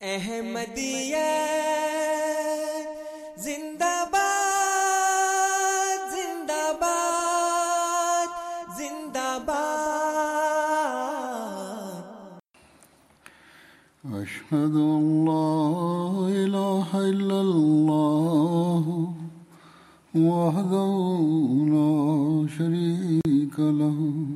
احمدیہ زندہ باد زندہ باد زندہ باد۔ أشهد أن لا إله إلا الله وحده لا شريك له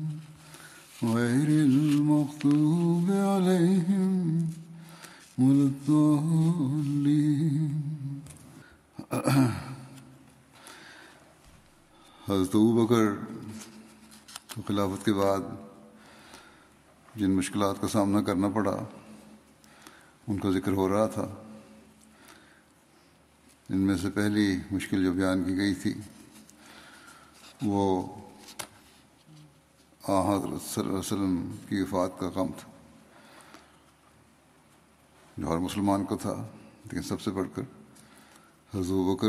غير المغضوب عليهم ولا الضالين. حضرت ابو بکر خلافت کے بعد جن مشکلات کا سامنا کرنا پڑا، ان کا ذکر ہو رہا تھا۔ ان میں سے پہلی مشکل جو بیان کی گئی تھی، وہ آ، حضرت صلی اللہ علیہ وسلم کی وفات کا غم تھا۔ جو ہر مسلمان کو تھا، لیکن سب سے بڑھ کر حضور بکر،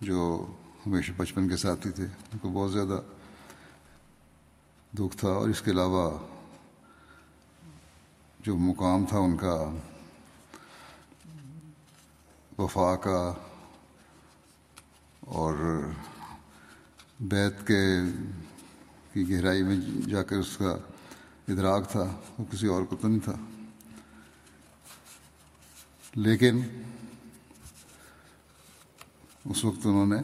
جو ہمیشہ بچپن کے ساتھی تھے، ان کو بہت زیادہ دکھ تھا۔ اور اس کے علاوہ جو مقام تھا ان کا وفا کا، اور بیت کے کی گہرائی میں جا کر اس کا ادراک تھا، وہ کسی اور کو تو نہیں تھا۔ لیکن اس وقت انہوں نے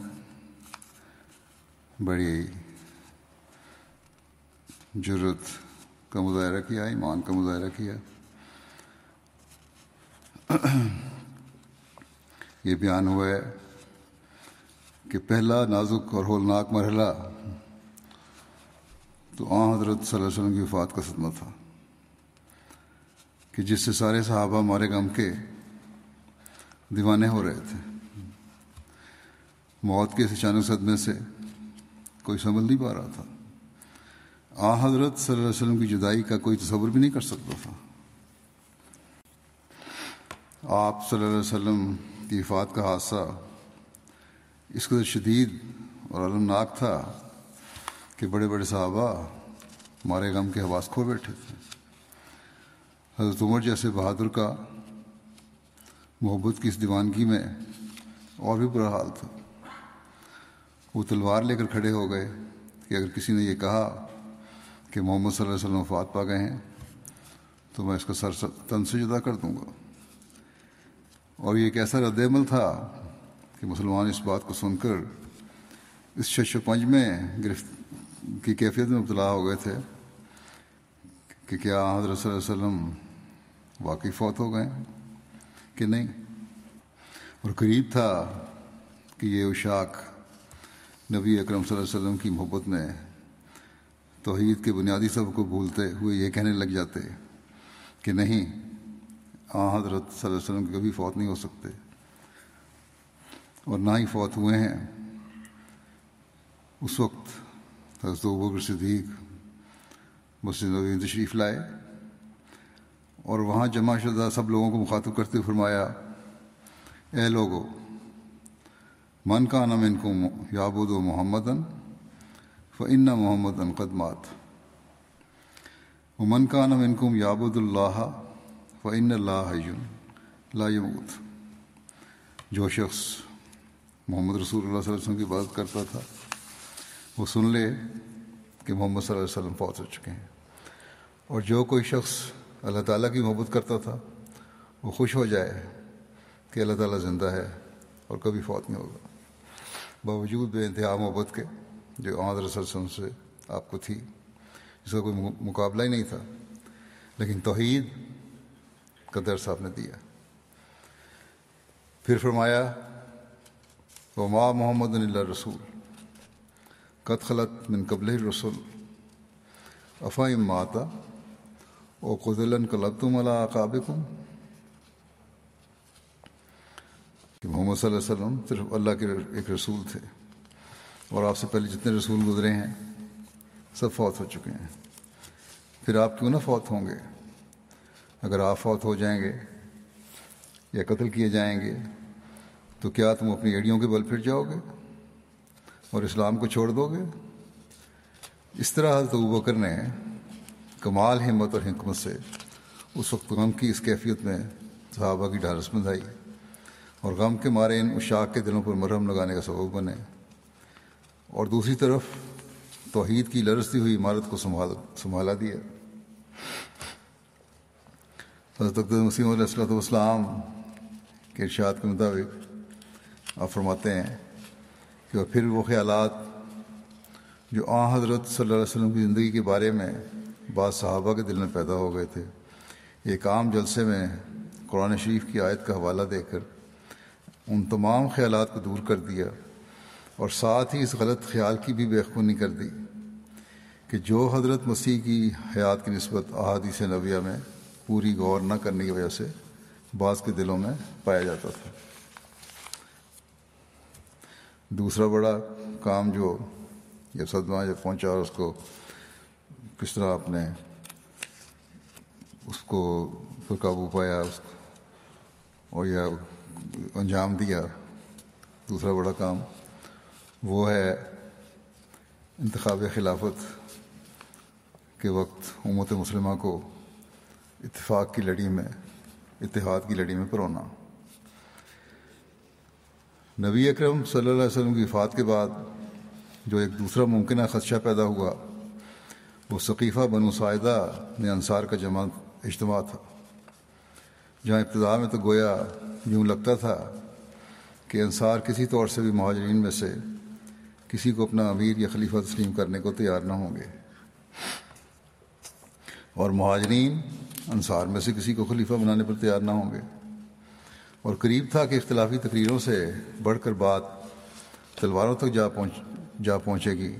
بڑی جرت کا مظاہرہ کیا، ایمان کا مظاہرہ کیا۔ یہ بیان ہوا ہے کہ پہلا نازک اور ہولناک مرحلہ تو آ حضرت صلی اللہ علیہ وسلم کی وفات کا صدمہ تھا کہ جس سے سارے صحابہ ہمارے غم کے دیوانے ہو رہے تھے۔ موت کے اس اچانک صدمے سے کوئی سنبھل نہیں پا رہا تھا۔ آ حضرت صلی اللہ علیہ وسلم کی جدائی کا کوئی تصور بھی نہیں کر سکتا تھا۔ آپ صلی اللہ علیہ وسلم کی وفات کا حادثہ اس قدر شدید اور علمناک تھا کہ بڑے بڑے صحابہ ہمارے غم کے حواس کھو بیٹھے تھے۔ حضرت عمر جیسے بہادر کا محبت کی اس دیوانگی میں اور بھی برا حال تھا۔ وہ تلوار لے کر کھڑے ہو گئے کہ اگر کسی نے یہ کہا کہ محمد صلی اللہ علیہ وسلم وفات پا گئے ہیں، تو میں اس کا سر تن سے جدا کر دوں گا۔ اور یہ ایک ایسا رد عمل تھا کہ مسلمان اس بات کو سن کر اس شش و پنج میں گرفت کی کیفیت میں مبتلا ہو گئے تھے کہ کیا حضرت صلی اللہ علیہ وسلم واقعی فوت ہو گئے کہ نہیں؟ اور قریب تھا کہ یہ اشاک نبی اکرم صلی اللہ علیہ وسلم کی محبت میں توحید کے بنیادی سب کو بھولتے ہوئے یہ کہنے لگ جاتے کہ نہیں، آ حضرت صلی اللہ علیہ وسلم کبھی فوت نہیں ہو سکتے اور نہ ہی فوت ہوئے ہیں۔ اس وقت حضرت بکر صدیق مسجد نبی تشریف لائے اور وہاں جمع شدہ سب لوگوں کو مخاطب کرتے ہوئے فرمایا اے لوگو من کا نام ان کو یابود و محمدن فعن محمد قدمات ومن کا نام ان کو یابود اللہ فعن اللہ لا يموت جو شخص محمد رسول اللہ صلی اللہ علیہ وسلم کی بات کرتا تھا وہ سن لے کہ محمد صلی اللہ علیہ وسلم فوت ہو چکے ہیں۔ اور جو کوئی شخص اللہ تعالیٰ کی محبت کرتا تھا، وہ خوش ہو جائے کہ اللہ تعالیٰ زندہ ہے اور کبھی فوت نہیں ہوگا۔ باوجود بے انتہا محبت کے جو آمد رسول سے آپ کو تھی، اس کا کوئی مقابلہ ہی نہیں تھا، لیکن توحید کا درس آپ نے دیا۔ پھر فرمایا وہ ماں محمد اللہ رسول۔ قد خلط من قبل رسول افایم ماتا او قدلن کلب تم اللہ قابقم کہ محمد صلی اللہ علیہ وسلم صرف اللہ کے ایک رسول تھے، اور آپ سے پہلے جتنے رسول گزرے ہیں، سب فوت ہو چکے ہیں۔ پھر آپ کیوں نہ فوت ہوں گے؟ اگر آپ فوت ہو جائیں گے یا قتل کیے جائیں گے، تو کیا تم اپنی ایڑیوں کے بل پھر جاؤ گے؟ اور اسلام کو چھوڑ دو گے؟ اس طرح حضرت بکر نے کمال، ہمت اور حکمت سے اس وقت غم کی اس کیفیت میں صحابہ کی ڈھارس بندھائی اور غم کے مارے ان اشاق کے دلوں پر مرہم لگانے کا سبب بنے اور دوسری طرف توحید کی لرستی ہوئی عمارت کو سنبھال، سنبھالا دیا۔ حضرت مسیم علیہ السلۃ والسلام کے ارشاد کے مطابق آپ فرماتے ہیں کہ پھر وہ خیالات جو آ حضرت صلی اللہ علیہ وسلم کی زندگی کے بارے میں بعض صحابہ کے دل میں پیدا ہو گئے تھے، ایک عام جلسے میں قرآن شریف کی آیت کا حوالہ دے کر ان تمام خیالات کو دور کر دیا اور ساتھ ہی اس غلط خیال کی بھی بےخونی کر دی کہ جو حضرت مسیح کی حیات کی نسبت احادیث نویہ میں پوری غور نہ کرنے کی وجہ سے بعض کے دلوں میں پایا جاتا تھا۔ دوسرا بڑا کام جو جب صدمہ جب پہنچا اور اس کو کس طرح آپ نے اس کو پر قابو پایا، اس کو اور یا انجام دیا، دوسرا بڑا کام وہ ہے انتخاب خلافت کے وقت امت مسلمہ کو اتفاق کی لڑی میں، اتحاد کی لڑی میں پرونا۔ نبی اکرم صلی اللہ علیہ وسلم کی وفات کے بعد جو ایک دوسرا ممکنہ خدشہ پیدا ہوا، وہ ثقیفہ بنو ساعدہ میں انصار کا جمع اجتماع تھا۔ جہاں ابتدا میں تو گویا یوں لگتا تھا کہ انصار کسی طور سے بھی مہاجرین میں سے کسی کو اپنا امیر یا خلیفہ تسلیم کرنے کو تیار نہ ہوں گے۔ اور مہاجرین انصار میں سے کسی کو خلیفہ بنانے پر تیار نہ ہوں گے۔ اور قریب تھا کہ اختلافی تقریروں سے بڑھ کر بات تلواروں تک جا پہنچ جا پہنچے گی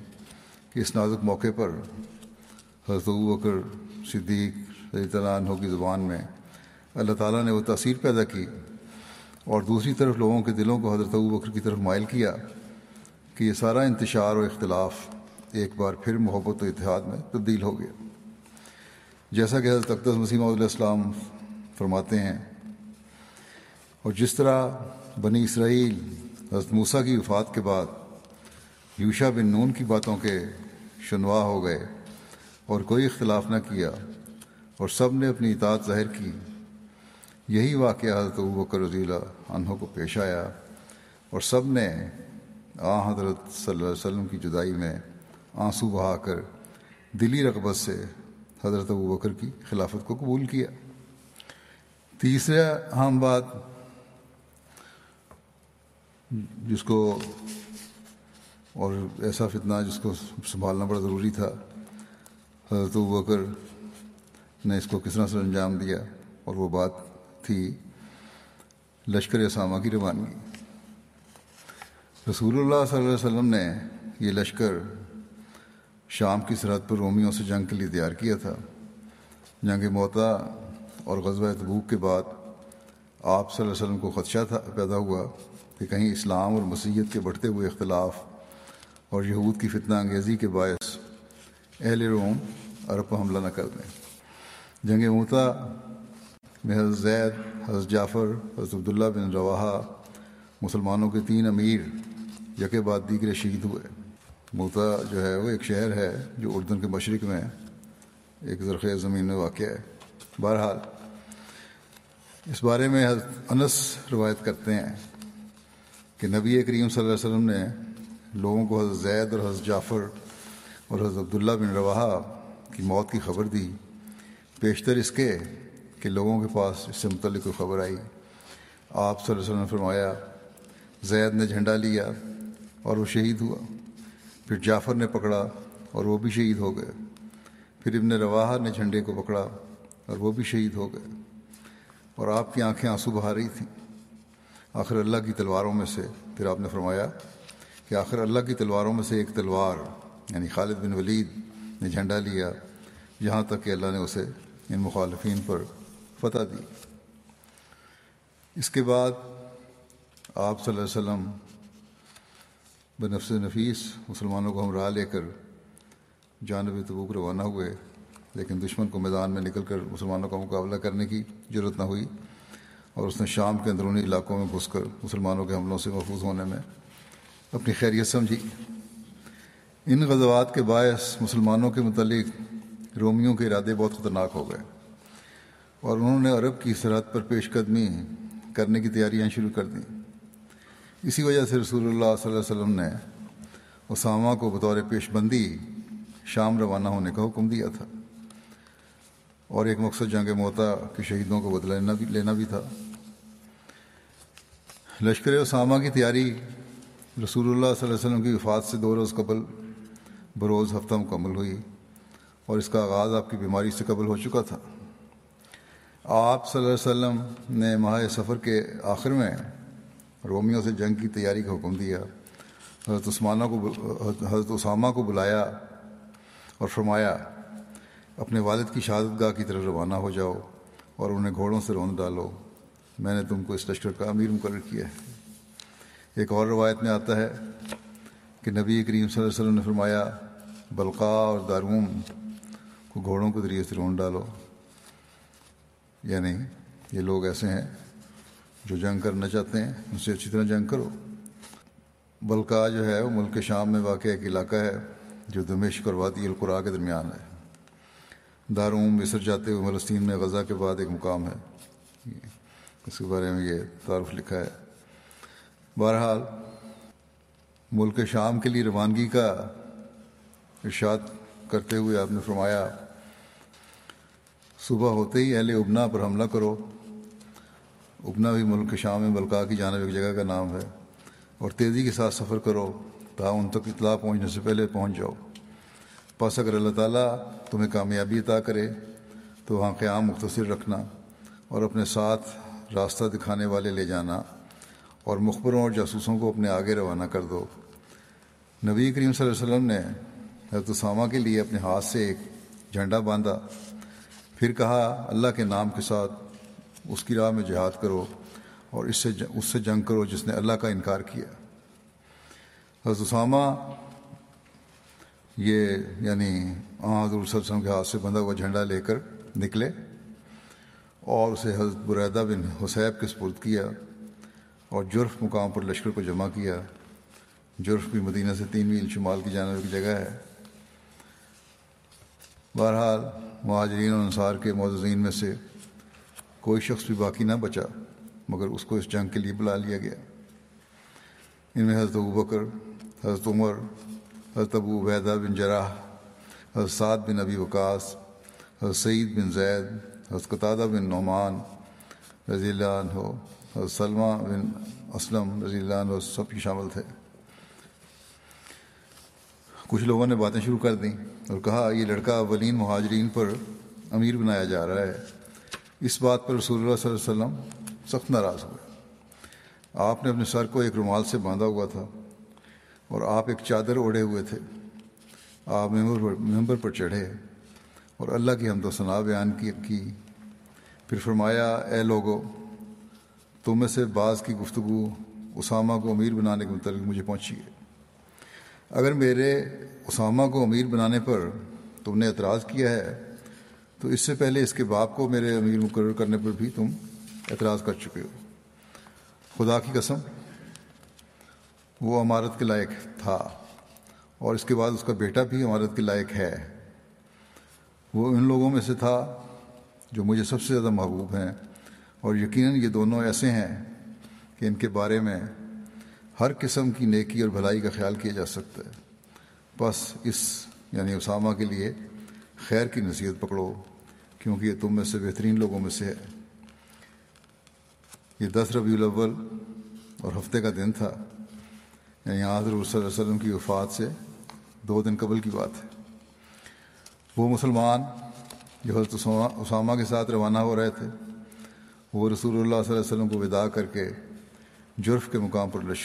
کہ اس نازک موقع پر حضرت بکر صدیق، رضی اللہ عنہ کی زبان میں اللہ تعالیٰ نے وہ تاثیر پیدا کی اور دوسری طرف لوگوں کے دلوں کو حضرت بکر کی طرف مائل کیا کہ یہ سارا انتشار و اختلاف ایک بار پھر محبت و اتحاد میں تبدیل ہو گیا۔ جیسا کہ حضرت اقدس مسیم علیہ السلام فرماتے ہیں اور جس طرح بنی اسرائیل حضرت موسیٰ کی وفات کے بعد یوشا بن نون کی باتوں کے شنوا ہو گئے اور کوئی اختلاف نہ کیا اور سب نے اپنی اطاعت ظاہر کی، یہی واقعہ حضرت بکر رضی اللہ عنہ کو پیش آیا اور سب نے آ حضرت صلی اللہ علیہ وسلم کی جدائی میں آنسو بہا کر دلی رغبت سے حضرت ابو بکر کی خلافت کو قبول کیا۔ تیسرا اہم بات جس کو اور ایسا فتنہ جس کو سنبھالنا بڑا ضروری تھا۔ حضرت بکر نے اس کو کس طرح سے انجام دیا؟ اور وہ بات تھی لشکر اسامہ کی روانگی۔ رسول اللہ صلی اللہ علیہ وسلم نے یہ لشکر شام کی سرحد پر رومیوں سے جنگ کے لیے تیار کیا تھا۔ جنگ موتا اور غزوہ تبوک کے بعد آپ صلی اللہ علیہ وسلم کو خدشہ تھا، پیدا ہوا۔ کہ کہیں اسلام اور مسیحیت کے بڑھتے ہوئے اختلاف اور یہود کی فتنہ انگیزی کے باعث اہل روم عرب پر حملہ نہ کر دیں۔ جنگ موتا میں حضرت زید، حضرت جعفر، حضرت عبداللہ بن روا مسلمانوں کے تین امیر یکے بعد دیگر شہید ہوئے۔ موتا جو ہے وہ ایک شہر ہے جو اردن کے مشرق میں ایک زرخیز زمین میں واقع ہے۔ بہرحال اس بارے میں حضرت انس روایت کرتے ہیں۔ کہ نبی کریم صلی اللہ علیہ وسلم نے لوگوں کو حضرت زید اور حضرت جعفر اور حضرت عبداللہ بن روا کی موت کی خبر دی۔ بیشتر اس کے کہ لوگوں کے پاس اس سے متعلق کوئی خبر آئی۔ آپ صلی اللہ علیہ وسلم نے فرمایا، زید نے جھنڈا لیا اور وہ شہید ہوا۔ پھر جعفر نے پکڑا اور وہ بھی شہید ہو گئے۔ پھر ابن رواحہ نے جھنڈے کو پکڑا اور وہ بھی شہید ہو گئے۔ اور آپ کی آنکھیں آنسو بہا رہی تھیں۔ آخر اللہ کی تلواروں میں سے، پھر آپ نے فرمایا کہ آخر اللہ کی تلواروں میں سے ایک تلوار یعنی خالد بن ولید نے جھنڈا لیا، یہاں تک کہ اللہ نے اسے ان مخالفین پر فتح دی۔ اس کے بعد آپ صلی اللہ علیہ وسلم بنفس نفیس مسلمانوں کو ہمراہ لے کر جانب تبوک روانہ ہوئے، لیکن دشمن کو میدان میں نکل کر مسلمانوں کا مقابلہ کرنے کی ضرورت نہ ہوئی۔ اور اس نے شام کے اندرونی علاقوں میں گھس کر مسلمانوں کے حملوں سے محفوظ ہونے میں اپنی خیریت سمجھی۔ ان غزوات کے باعث مسلمانوں کے متعلق رومیوں کے ارادے بہت خطرناک ہو گئے اور انہوں نے عرب کی سرحد پر پیش قدمی کرنے کی تیاریاں شروع کر دیں۔ اسی وجہ سے رسول اللہ صلی اللہ علیہ وسلم نے اسامہ کو بطور پیش بندی شام روانہ ہونے کا حکم دیا تھا اور ایک مقصد جنگ موتا کے شہیدوں کو بدلا لینا بھی لینا بھی تھا۔ لشکر اسامہ کی تیاری رسول اللہ صلی اللہ علیہ وسلم کی وفات سے دو روز قبل بروز ہفتہ مکمل ہوئی اور اس کا آغاز آپ کی بیماری سے قبل ہو چکا تھا۔ آپ صلی اللہ علیہ وسلم نے ماہ سفر کے آخر میں رومیوں سے جنگ کی تیاری کا حکم دیا۔ حضرت عثمانہ کو حضرت اسامہ کو بلایا اور فرمایا، اپنے والد کی شہادت گاہ کی طرف روانہ ہو جاؤ اور انہیں گھوڑوں سے روند ڈالو۔ میں نے تم کو اس لشکر کا امیر مقرر کیا ہے۔ ایک اور روایت میں آتا ہے کہ نبی کریم صلی اللہ علیہ وسلم نے فرمایا بلقا اور داروم کو گھوڑوں کے ذریعے سے رون ڈالو۔ یعنی یہ لوگ ایسے ہیں جو جنگ کرنا چاہتے ہیں، ان سے اچھی طرح جنگ کرو۔ بلقا جو ہے، وہ ملک شام میں واقع ایک علاقہ ہے جو دمشق اور وادی القرا کے درمیان ہے۔ داروں مصر جاتے ہوئے فلسطین میں غزہ کے بعد ایک مقام ہے۔ اس کے بارے میں یہ تعارف لکھا ہے۔ بہرحال، ملک شام کے لیے روانگی کا ارشاد کرتے ہوئے آپ نے فرمایا، صبح ہوتے ہی اہل ابنا پر حملہ کرو۔ ابنا بھی ملک شام میں بلکا کی جانب ایک جگہ کا نام ہے۔ اور تیزی کے ساتھ سفر کرو تا ان تک اطلاع پہنچنے سے پہلے پہنچ جاؤ۔ پس اگر اللہ تعالیٰ تمہیں کامیابی عطا کرے، تو وہاں قیام مختصر رکھنا اور اپنے ساتھ راستہ دکھانے والے لے جانا اور مخبروں اور جاسوسوں کو اپنے آگے روانہ کر دو۔ نبی کریم صلی اللہ علیہ وسلم نے حضرت اسامہ کے لیے اپنے ہاتھ سے ایک جھنڈا باندھا۔ پھر کہا، اللہ کے نام کے ساتھ اس کی راہ میں جہاد کرو اور اس سے اس سے جنگ کرو جس نے اللہ کا انکار کیا۔ حضرت اسامہ یہ یعنی حضور صلی اللہ علیہ وسلم کے ہاتھ سے بندھا ہوا جھنڈا لے کر نکلے۔ اور اسے حضرت بریدہ بن حسیب کے سپرد کیا اور جرف مقام پر لشکر کو جمع کیا۔ جرف بھی مدینہ سے تین میل شمال کی جانب کی جگہ ہے۔ بہرحال، مہاجرین اور انصار کے معززین میں سے کوئی شخص بھی باقی نہ بچا، مگر اس کو اس جنگ کے لیے بلا لیا گیا۔ ان میں حضرت ابو بکر، حضرت عمر، حضرت ابو عبیدہ بن جراح، حضرت سعد بن ابی وقاص، حضرت سعید بن زید حضرت قطادہ بن نعمان رضی اللہ عنہ حضرت سلمہ بن اسلم رضی اللہ عنہ سب کی شامل تھے۔ کچھ لوگوں نے باتیں شروع کر دیں اور کہا، یہ لڑکا اولین مہاجرین پر امیر بنایا جا رہا ہے۔ اس بات پر رسول اللہ صلی اللہ علیہ وسلم سخت ناراض ہوئے۔ آپ نے اپنے سر کو ایک رومال سے باندھا ہوا تھا اور آپ ایک چادر اوڑھے ہوئے تھے۔ آپ ممبر پر ممبر پر چڑھے۔ اور اللہ کی حمد و ثناء بیان کی کی۔ پھر فرمایا، اے لوگو، تم میں سے بعض کی گفتگو اسامہ کو امیر بنانے کے متعلق مجھے پہنچی ہے۔ اگر میرے اسامہ کو امیر بنانے پر تم نے اعتراض کیا ہے، تو اس سے پہلے اس کے باپ کو میرے امیر مقرر کرنے پر بھی تم اعتراض کر چکے ہو۔ خدا کی قسم، وہ عمارت کے لائق تھا اور اس کے بعد اس کا بیٹا بھی عمارت کے لائق ہے۔ وہ ان لوگوں میں سے تھا جو مجھے سب سے زیادہ محبوب ہیں۔ اور یقیناً یہ دونوں ایسے ہیں کہ ان کے بارے میں ہر قسم کی نیکی اور بھلائی کا خیال کیا جا سکتا ہے۔ بس اس یعنی اسامہ کے لیے خیر کی نصیحت پکڑو، کیونکہ یہ تم میں سے بہترین لوگوں میں سے ہے۔ یہ دس ربیع الاول اور ہفتے کا دن تھا یعنی حضرت صلی اللہ علیہ وسلم کی وفات سے دو دن قبل کی بات ہے۔ وہ مسلمان جو حضرت اسامہ کے ساتھ روانہ ہو رہے تھے، وہ رسول اللہ صلی اللہ علیہ وسلم کو ودا کر کے جرف کے مقام پر لش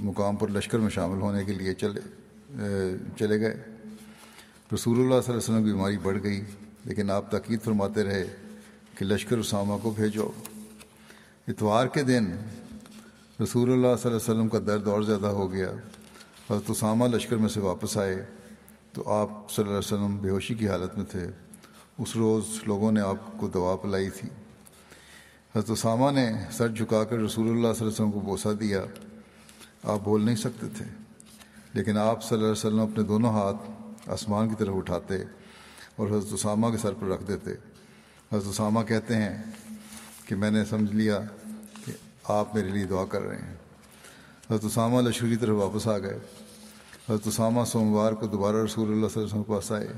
مقام پر لشکر میں شامل ہونے کے لیے چلے چلے گئے۔ رسول اللہ صلی اللہ علیہ وسلم کی بیماری بڑھ گئی، لیکن آپ تاکید فرماتے رہے کہ لشکر اسامہ کو بھیجو۔ اتوار کے دن رسول اللہ صلی اللہ علیہ وسلم کا درد اور زیادہ ہو گیا۔ حضرت اسامہ لشکر میں سے واپس آئے۔ تو آپ صلی اللہ علیہ وسلم بے ہوشی کی حالت میں تھے۔ اس روز لوگوں نے آپ کو دوا پلائی تھی۔ حضرت اسامہ نے سر جھکا کر رسول اللہ صلی اللہ علیہ وسلم کو بوسہ دیا۔ آپ بول نہیں سکتے تھے۔ لیکن آپ صلی اللہ علیہ وسلم اپنے دونوں ہاتھ آسمان کی طرف اٹھاتے اور حضرت اسامہ کے سر پر رکھ دیتے۔ حضرت اسامہ کہتے ہیں کہ میں نے سمجھ لیا کہ آپ میرے لیے دعا کر رہے ہیں۔ حضرت اسامہ لشکر کی طرف واپس آ گئے۔ حضرت اسامہ سوموار کو دوبارہ رسول اللہ صلی اللہ علیہ وسلم کے پاس آئے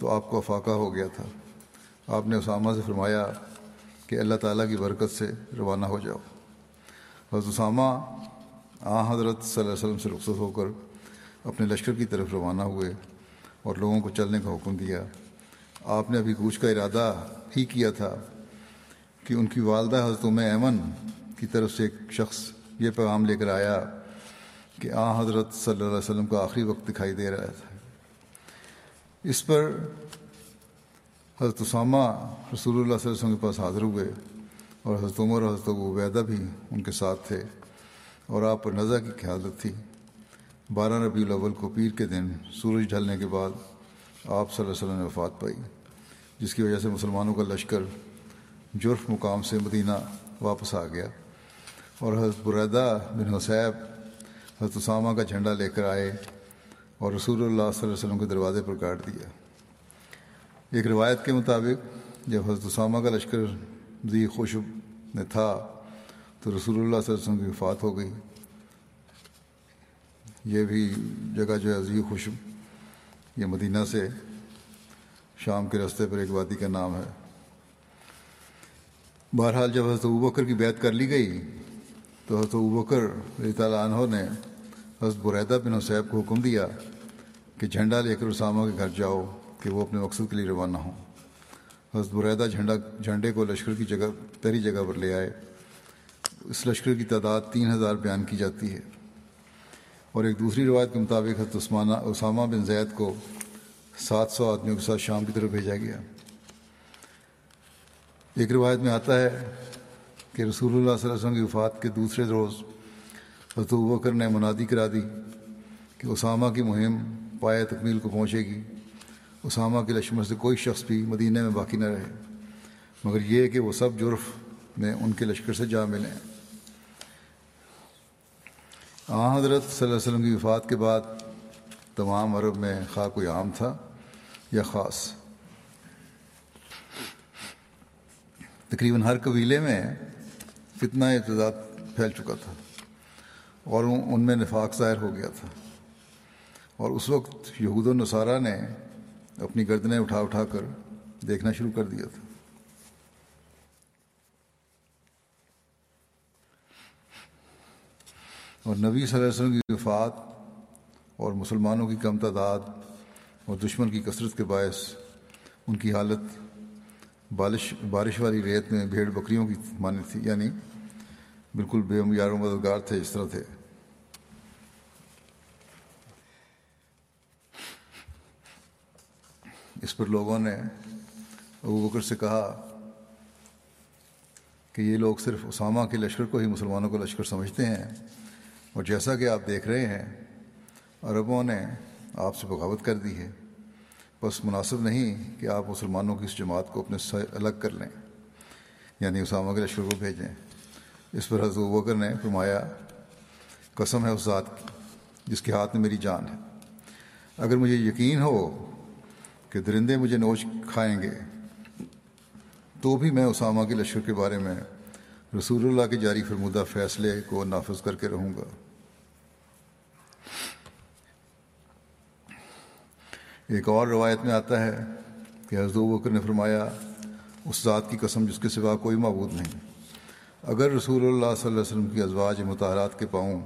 تو آپ کو افاقہ ہو گیا تھا۔ آپ نے اسامہ سے فرمایا کہ اللہ تعالیٰ کی برکت سے روانہ ہو جاؤ۔ حضرت اسامہ آ حضرت صلی اللہ علیہ وسلم سے رخصت ہو کر اپنے لشکر کی طرف روانہ ہوئے اور لوگوں کو چلنے کا حکم دیا۔ آپ نے ابھی کوچ کا ارادہ ہی کیا تھا کہ ان کی والدہ حضرت ام ایمن کی طرف سے ایک شخص یہ پیغام لے کر آیا۔ کہ آ حضرت صلی اللہ علیہ وسلم کا آخری وقت دکھائی دے رہا تھا۔ اس پر حضرت اسامہ رسول اللہ صلی اللہ علیہ وسلم کے پاس حاضر ہوئے اور حضرت عمر اور حضرت عبیدہ بھی ان کے ساتھ تھے اور آپ پر نظر کی خیالت تھی بارہ ربیع الاول کو پیر کے دن سورج ڈھلنے کے بعد آپ صلی اللہ علیہ وسلم نے وفات پائی، جس کی وجہ سے مسلمانوں کا لشکر جرف مقام سے مدینہ واپس آ گیا۔ اور حضرت بریدہ بن حسیب حضرت اسامہ کا جھنڈا لے کر آئے اور رسول اللہ صلی اللہ علیہ وسلم کے دروازے پر کاٹ دیا۔ ایک روایت کے مطابق جب حضرت اسامہ کا لشکر ذی خوشب میں تھا تو رسول اللہ صلی اللہ علیہ وسلم کی وفات ہو گئی۔ یہ بھی جگہ جو ہے ذی خوشب یہ مدینہ سے شام کے راستے پر ایک وادی کا نام ہے۔ بہرحال جب حضرت ابوبکر کی بیعت کر لی گئی تو حضرت ابوبکر رضی تعالیٰ عنہ نے حضرت بریدہ بن حسیب کو حکم دیا کہ جھنڈا لے کر اسامہ کے گھر جاؤ کہ وہ اپنے مقصد کے لیے روانہ ہوں۔ حضرت بریدہ جھنڈا، جھنڈے کو لشکر کی جگہ پہلی جگہ پر لے آئے۔ اس لشکر کی تعداد تین ہزار بیان کی جاتی ہے۔ اور ایک دوسری روایت کے مطابق حضرت عثمانہ اسامہ بن زید کو سات سو آدمیوں کے ساتھ شام کی طرف بھیجا گیا۔ ایک روایت میں آتا ہے کہ رسول اللہ صلی اللہ علیہ وسلم کی وفات کے دوسرے روز حضرت بکر نے منادی کرا دی کہ اسامہ کی مہم پائے تکمیل کو پہنچے گی۔ اسامہ کے لشمر سے کوئی شخص بھی مدینہ میں باقی نہ رہے۔ مگر یہ کہ وہ سب جرف میں ان کے لشکر سے جا ملیں آ حضرت صلی اللہ علیہ وسلم کی وفات کے بعد تمام عرب میں خواہ کوئی عام تھا یا خاص۔ تقریباً ہر قبیلے میں فتنہ اعتداد پھیل چکا تھا۔ اور ان میں نفاق ظاہر ہو گیا تھا۔ اور اس وقت یہود و نصارہ نے اپنی گردنیں اٹھا اٹھا کر دیکھنا شروع کر دیا تھا۔ اور نبی صلی اللہ علیہ وسلم کی وفات اور مسلمانوں کی کم تعداد اور دشمن کی کثرت کے باعث ان کی حالت بارش بارش والی ریت میں بھیڑ بکریوں کی مانی تھی یعنی بالکل بے و مددگار تھے، اس طرح تھے۔ اس پر لوگوں نے ابو بکر سے کہا کہ یہ لوگ صرف اسامہ کے لشکر کو ہی مسلمانوں کا لشکر سمجھتے ہیں اور جیسا کہ آپ دیکھ رہے ہیں، عربوں نے آپ سے بغاوت کر دی ہے۔ بس مناسب نہیں کہ آپ مسلمانوں کی اس جماعت کو اپنے سے الگ کر لیں یعنی اسامہ کے لشکر کو بھیجیں۔ اس پر حضرت بکر نے فرمایا، قسم ہے اس ذات کی جس کے ہاتھ میں میری جان ہے۔ اگر مجھے یقین ہو کہ درندے مجھے نوچ کھائیں گے۔ تو بھی میں اسامہ کے لشکر کے بارے میں رسول اللہ کے جاری فرمودہ فیصلے کو نافذ کر کے رہوں گا۔ ایک اور روایت میں آتا ہے کہ حضرت بکر نے فرمایا، اس ذات کی قسم جس کے سوا کوئی معبود نہیں۔ اگر رسول اللہ صلی اللہ علیہ وسلم کی ازواج مطالعات کے پاؤں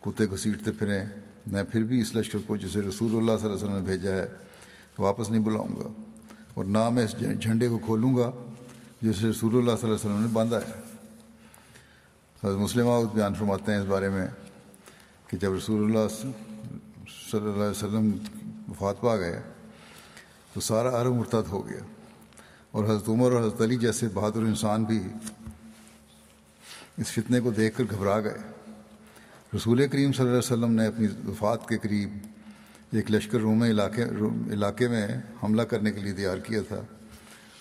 کتے گھسیٹتے پھریں، میں پھر بھی اس لشکر کو جسے رسول اللہ صلی اللہ علیہ وسلم نے بھیجا ہے واپس نہیں بلاؤں گا اور نہ میں اس جھنڈے کو کھولوں گا جسے رسول اللہ صلی اللہ علیہ وسلم نے باندھا ہے۔ حضرت مسلم بیان فرماتے ہیں اس بارے میں کہ جب رسول اللہ صلی اللہ علیہ وسلم وفات پا گئے تو سارا عرب مرتد ہو گیا اور حضرت عمر اور حضرت علی جیسے بہادر انسان بھی اس فتنے کو دیکھ کر گھبرا گئے۔ رسول کریم صلی اللہ علیہ وسلم نے اپنی وفات کے قریب ایک لشکر روم علاقے علاقے میں حملہ کرنے کے لیے تیار کیا تھا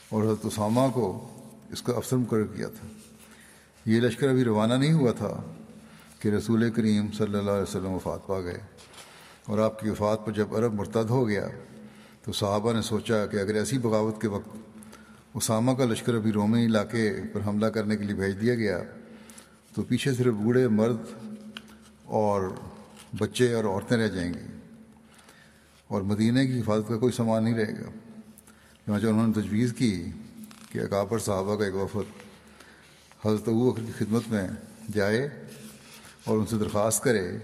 اور حضرت اسامہ کو اس کا افسر مقرر کیا تھا۔ یہ لشکر ابھی روانہ نہیں ہوا تھا کہ رسول کریم صلی اللہ علیہ وسلم وفات پا گئے۔ اور آپ کی وفات پر جب عرب مرتد ہو گیا تو صحابہ نے سوچا کہ اگر ایسی بغاوت کے وقت اسامہ کا لشکر ابھی رومی علاقے پر حملہ کرنے کے لیے بھیج دیا گیا تو پیچھے صرف بوڑھے مرد اور بچے اور عورتیں رہ جائیں گی۔ اور مدینہ کی حفاظت کا کوئی سامان نہیں رہے گا۔ چنانچہ انہوں نے تجویز کی کہ اکابر صحابہ کا ایک وفد حضرت ابو بکر کی خدمت میں جائے اور ان سے درخواست کرے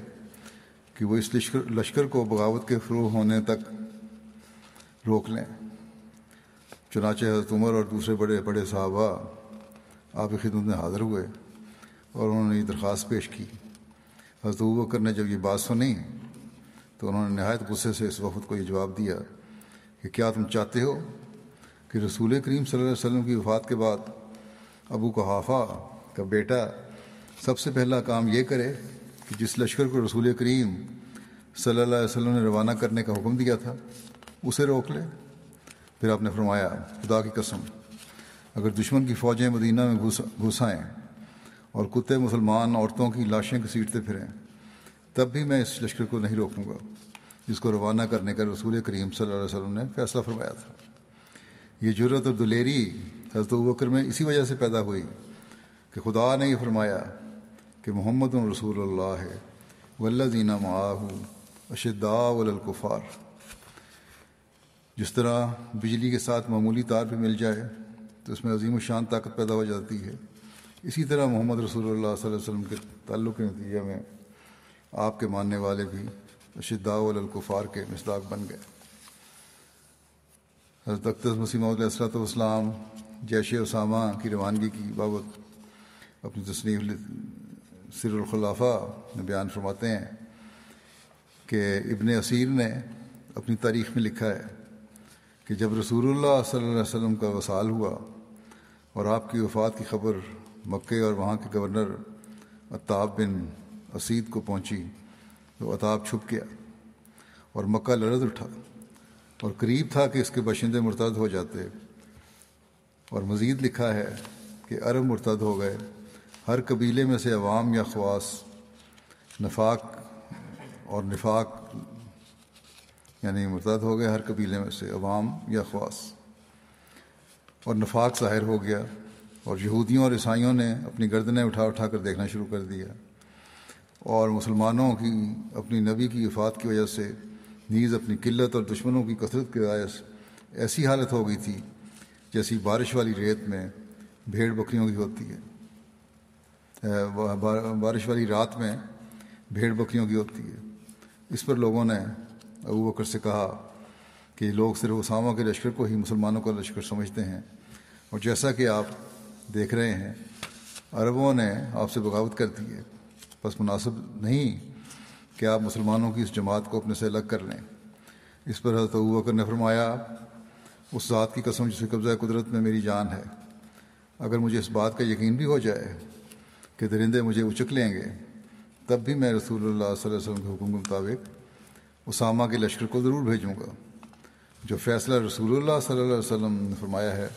کہ وہ اس لشکر لشکر کو بغاوت کے فروغ ہونے تک روک لیں۔ چنانچہ حضرت عمر اور دوسرے بڑے بڑے صحابہ آپ کی خدمت میں حاضر ہوئے اور انہوں نے یہ درخواست پیش کی۔ حضرت ابو بکر نے جب یہ بات سنی تو انہوں نے نہایت غصے سے اس وفد کو یہ جواب دیا کہ کیا تم چاہتے ہو کہ رسول کریم صلی اللہ علیہ وسلم کی وفات کے بعد ابو قحافہ کا بیٹا سب سے پہلا کام یہ کرے کہ جس لشکر کو رسول کریم صلی اللہ علیہ وسلم نے روانہ کرنے کا حکم دیا تھا، اسے روک لے۔ پھر آپ نے فرمایا، خدا کی قسم، اگر دشمن کی فوجیں مدینہ میں گھسائیں اور کتے مسلمان عورتوں کی لاشیں گھسیٹتے پھریں تب بھی میں اس لشکر کو نہیں روکوں گا۔ جس کو روانہ کرنے کا رسول کریم صلی اللہ علیہ وسلم نے فیصلہ فرمایا تھا۔ یہ جرت اور دلیری حضرت بکر میں اسی وجہ سے پیدا ہوئی کہ خدا نے یہ فرمایا کہ محمد رسول اللہ ہے۔ ولہ دینہ معاہ اشدا ولکفار جس طرح بجلی کے ساتھ معمولی تار پہ مل جائے تو اس میں عظیم و شان طاقت پیدا ہو جاتی ہے۔ اسی طرح محمد رسول اللہ صلی اللہ علیہ وسلم کے تعلق کے نتیجے میں آپ کے ماننے والے بھی اشدا الکفار کے مصداق بن گئے۔ حضرت اختر مسیم علیہ السلۃ والسلام جیش اسامہ کی روانگی کی بابت اپنی تصنیف سر الخلافہ میں بیان فرماتے ہیں کہ ابن اسیر نے اپنی تاریخ میں لکھا ہے کہ جب رسول اللہ صلی اللہ علیہ وسلم کا وصال ہوا اور آپ کی وفات کی خبر مکے اور وہاں کے گورنر اطاب بن اسید کو پہنچی، تو اطاب چھپ گیا اور مکہ لرز اٹھا اور قریب تھا کہ اس کے باشندے مرتد ہو جاتے اور مزید لکھا ہے کہ عرب مرتد ہو گئے، ہر قبیلے میں سے عوام یا خواص، نفاق اور نفاق یعنی مرتد ہو گئے ہر قبیلے میں سے، عوام یا خواص۔ اور نفاق ظاہر ہو گیا اور یہودیوں اور عیسائیوں نے اپنی گردنیں اٹھا اٹھا کر دیکھنا شروع کر دیا۔ اور مسلمانوں کی اپنی نبی کی وفات کی وجہ سے نیز اپنی قلت اور دشمنوں کی کثرت کے باعث ایسی حالت ہو گئی تھی جیسی بارش والی ریت میں بھیڑ بکریوں کی ہوتی ہے۔ بارش والی رات میں بھیڑ بکریوں کی ہوتی ہے۔ اس پر لوگوں نے ابو بکر سے کہا کہ لوگ صرف اسامہ کے لشکر کو ہی مسلمانوں کا لشکر سمجھتے ہیں۔ اور جیسا کہ آپ دیکھ رہے ہیں، عربوں نے آپ سے بغاوت کر دی ہے۔ بس مناسب نہیں کہ آپ مسلمانوں کی اس جماعت کو اپنے سے الگ کر لیں۔ اس پر حضرت ابو بکر نے فرمایا، اس ذات کی قسم جسے قبضہ قدرت میں میری جان ہے، اگر مجھے اس بات کا یقین بھی ہو جائے کہ درندے مجھے اچک لیں گے، تب بھی میں رسول اللہ صلی اللہ علیہ وسلم کے حکم کے مطابق اسامہ کے لشکر کو ضرور بھیجوں گا۔ جو فیصلہ رسول اللہ صلی اللہ علیہ وسلم نے فرمایا ہے،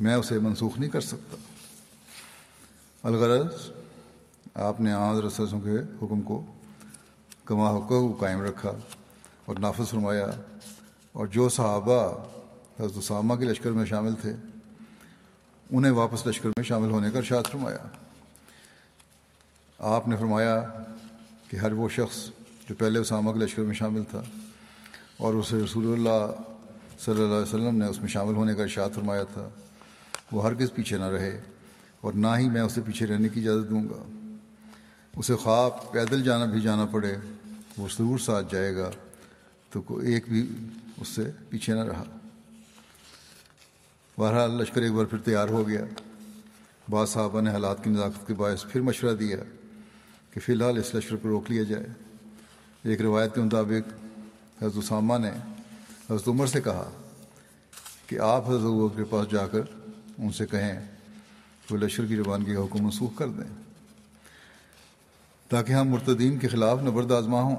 میں اسے منسوخ نہیں کر سکتا۔ الغرض آپ نے آج رسوم کے حکم کو کما حقوق قائم رکھا اور نافذ فرمایا اور جو صحابہ حضرت اسامہ کے لشکر میں شامل تھے، انہیں واپس لشکر میں شامل ہونے کا ارشاد فرمایا۔ آپ نے فرمایا کہ ہر وہ شخص جو پہلے اسامہ کے لشکر میں شامل تھا اور اسے رسول اللہ صلی اللہ علیہ وسلم نے اس میں شامل ہونے کا ارشاد فرمایا تھا، وہ ہرگز پیچھے نہ رہے اور نہ ہی میں اسے پیچھے رہنے کی اجازت دوں گا۔ اسے خواب پیدل جانا بھی جانا پڑے، وہ ضرور ساتھ جائے گا، تو کوئی ایک بھی اس سے پیچھے نہ رہا۔ بہرحال لشکر ایک بار پھر تیار ہو گیا۔ بعض صاحبہ نے حالات کی نزاکت کے باعث پھر مشورہ دیا کہ فی الحال اس لشکر کو روک لیا جائے۔ ایک روایت کے مطابق حضرت اسامہ نے حضرت عمر سے کہا کہ آپ حضرت عمر کے پاس جا کر ان سے کہیں کہ وہ لشکر کی روانگی کا حکم منسوخ کر دیں۔ تاکہ ہم مرتدین کے خلاف نبرد آزما ہوں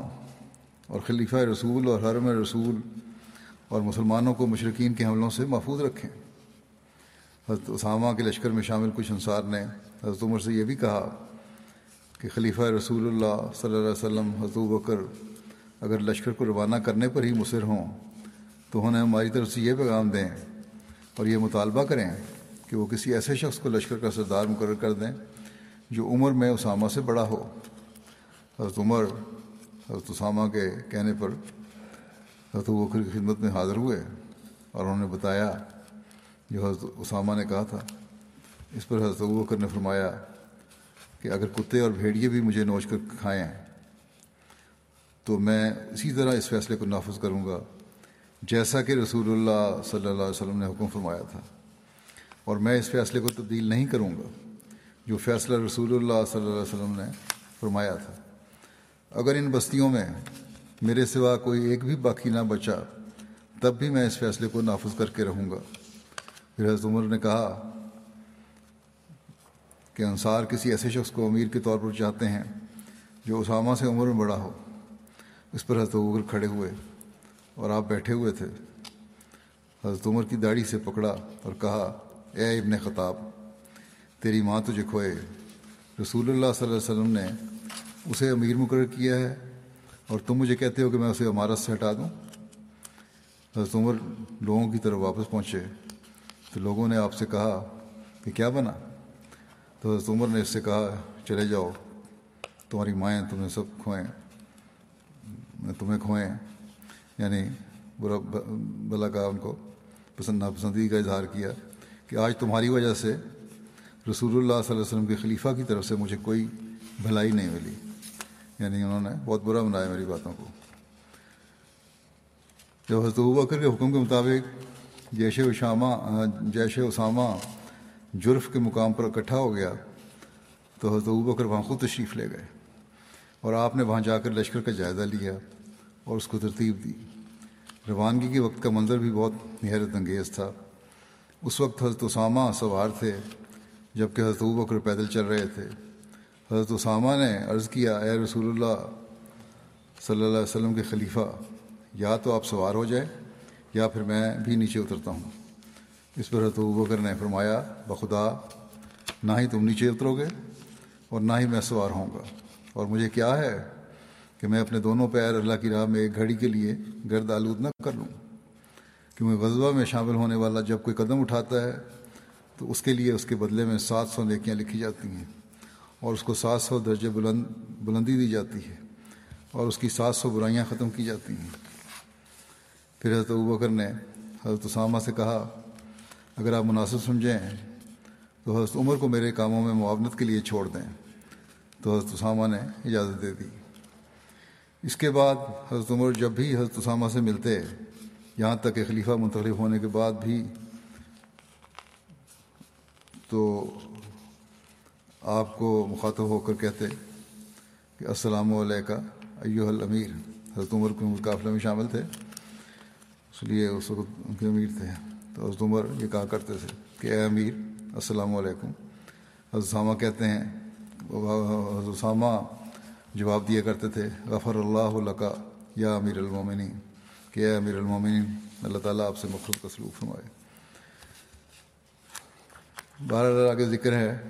اور خلیفہ رسول اور حرم رسول اور مسلمانوں کو مشرقین کے حملوں سے محفوظ رکھیں۔ حضرت اسامہ کے لشکر میں شامل کچھ انصار نے حضرت عمر سے یہ بھی کہا کہ خلیفہ رسول اللہ صلی اللہ علیہ وسلم، حضرت بکر، اگر لشکر کو روانہ کرنے پر ہی مصر ہوں تو انہیں ہماری طرف سے یہ پیغام دیں اور یہ مطالبہ کریں کہ وہ کسی ایسے شخص کو لشکر کا سردار مقرر کر دیں جو عمر میں اسامہ سے بڑا ہو۔ حضرت عمر، حضرت اسامہ کے کہنے پر حضرت بکر کی خدمت میں حاضر ہوئے اور انہوں نے بتایا جو حضرت اسامہ نے کہا تھا۔ اس پر حضرت بکر نے فرمایا کہ اگر کتے اور بھیڑیے بھی مجھے نوچ کر کھائیں تو میں اسی طرح اس فیصلے کو نافذ کروں گا جیسا کہ رسول اللہ صلی اللہ علیہ وسلم نے حکم فرمایا تھا۔ اور میں اس فیصلے کو تبدیل نہیں کروں گا جو فیصلہ رسول اللہ صلی اللہ علیہ وسلم نے فرمایا تھا۔ اگر ان بستیوں میں میرے سوا کوئی ایک بھی باقی نہ بچا، تب بھی میں اس فیصلے کو نافذ کر کے رہوں گا۔ پھر حضرت عمر نے کہا کہ انصار کسی ایسے شخص کو امیر کے طور پر چاہتے ہیں جو اسامہ سے عمر میں بڑا ہو۔ اس پر حضرت عمر کھڑے ہوئے اور آپ بیٹھے ہوئے تھے۔ حضرت عمر کی داڑھی سے پکڑا اور کہا، اے ابن خطاب، تیری ماں تجھے کھوئے۔ رسول اللہ صلی اللہ علیہ وسلم نے اسے امیر مقرر کیا ہے اور تم مجھے کہتے ہو کہ میں اسے عمارت سے ہٹا دوں۔ حضرت عمر لوگوں کی طرف واپس پہنچے۔ تو لوگوں نے آپ سے کہا کہ کیا بنا؟ تو حضرت عمر نے اس سے کہا، چلے جاؤ، تمہاری مائیں تمہیں سب کھوئیں۔ تمہیں کھوئیں۔ یعنی برا بلا کا ان کو، پسند ناپسندی کا اظہار کیا کہ آج تمہاری وجہ سے رسول اللہ صلی اللہ علیہ وسلم کے خلیفہ کی طرف سے مجھے کوئی بھلائی نہیں ملی۔ یعنی انہوں نے بہت برا بنایا میری باتوں کو۔ جب حضرت بکر کے حکم کے مطابق جیش اسامہ جیش اسامہ جرف کے مقام پر اکٹھا ہو گیا، تو حضرت بکر وہاں خود تشریف لے گئے اور آپ نے وہاں جا کر لشکر کا جائزہ لیا اور اس کو ترتیب دی۔ روانگی کے وقت کا منظر بھی بہت حیرت انگیز تھا۔ اس وقت حضرت اسامہ سوار تھے جبکہ حضرت بکر پیدل چل رہے تھے۔ حضرت اسامہ نے عرض کیا، اے رسول اللہ صلی اللہ علیہ وسلم کے خلیفہ، یا تو آپ سوار ہو جائے یا پھر میں بھی نیچے اترتا ہوں۔ اس پر حضرت بکر نے فرمایا، بخدا، نہ ہی تم نیچے اترو گے اور نہ ہی میں سوار ہوں گا۔ اور مجھے کیا ہے کہ میں اپنے دونوں پیر اللہ کی راہ میں ایک گھڑی کے لیے گرد آلود نہ کر لوں۔ کیونکہ غزبہ میں شامل ہونے والا جب کوئی قدم اٹھاتا ہے تو اس کے لیے اس کے بدلے میں سات سو نیکیاں لکھی جاتی ہیں۔ اور اس کو سات سو درجے بلند بلندی دی جاتی ہے اور اس کی سات سو برائیاں ختم کی جاتی ہیں۔ پھر حضرت بکر نے حضرت اسامہ سے کہا، اگر آپ مناسب سمجھیں تو حضرت عمر کو میرے کاموں میں معاونت کے لیے چھوڑ دیں۔ تو حضرت اسامہ نے اجازت دے دی۔ اس کے بعد حضرت عمر جب بھی حضرت اسامہ سے ملتے، یہاں تک کہ خلیفہ منتخب ہونے کے بعد بھی، تو آپ کو مخاطب ہو کر کہتے کہ السلام علیکم ایو الامیر۔ حضرت عمر کے قافلے میں شامل تھے۔ اس لیے اس وقت ان کے امیر تھے۔ تو حضرت عمر یہ کہا کرتے تھے کہ اے امیر، السلام علیکم۔ حضرت اسامہ کہتے ہیں، حضرت اسامہ جواب دیا کرتے تھے، غفر اللہ لکا یا امیر المومنین۔ کہ اے امیر المومنین، اللہ تعالیٰ آپ سے مخلوط کا سلوک فرمائے۔ بارہ آگے ذکر ہے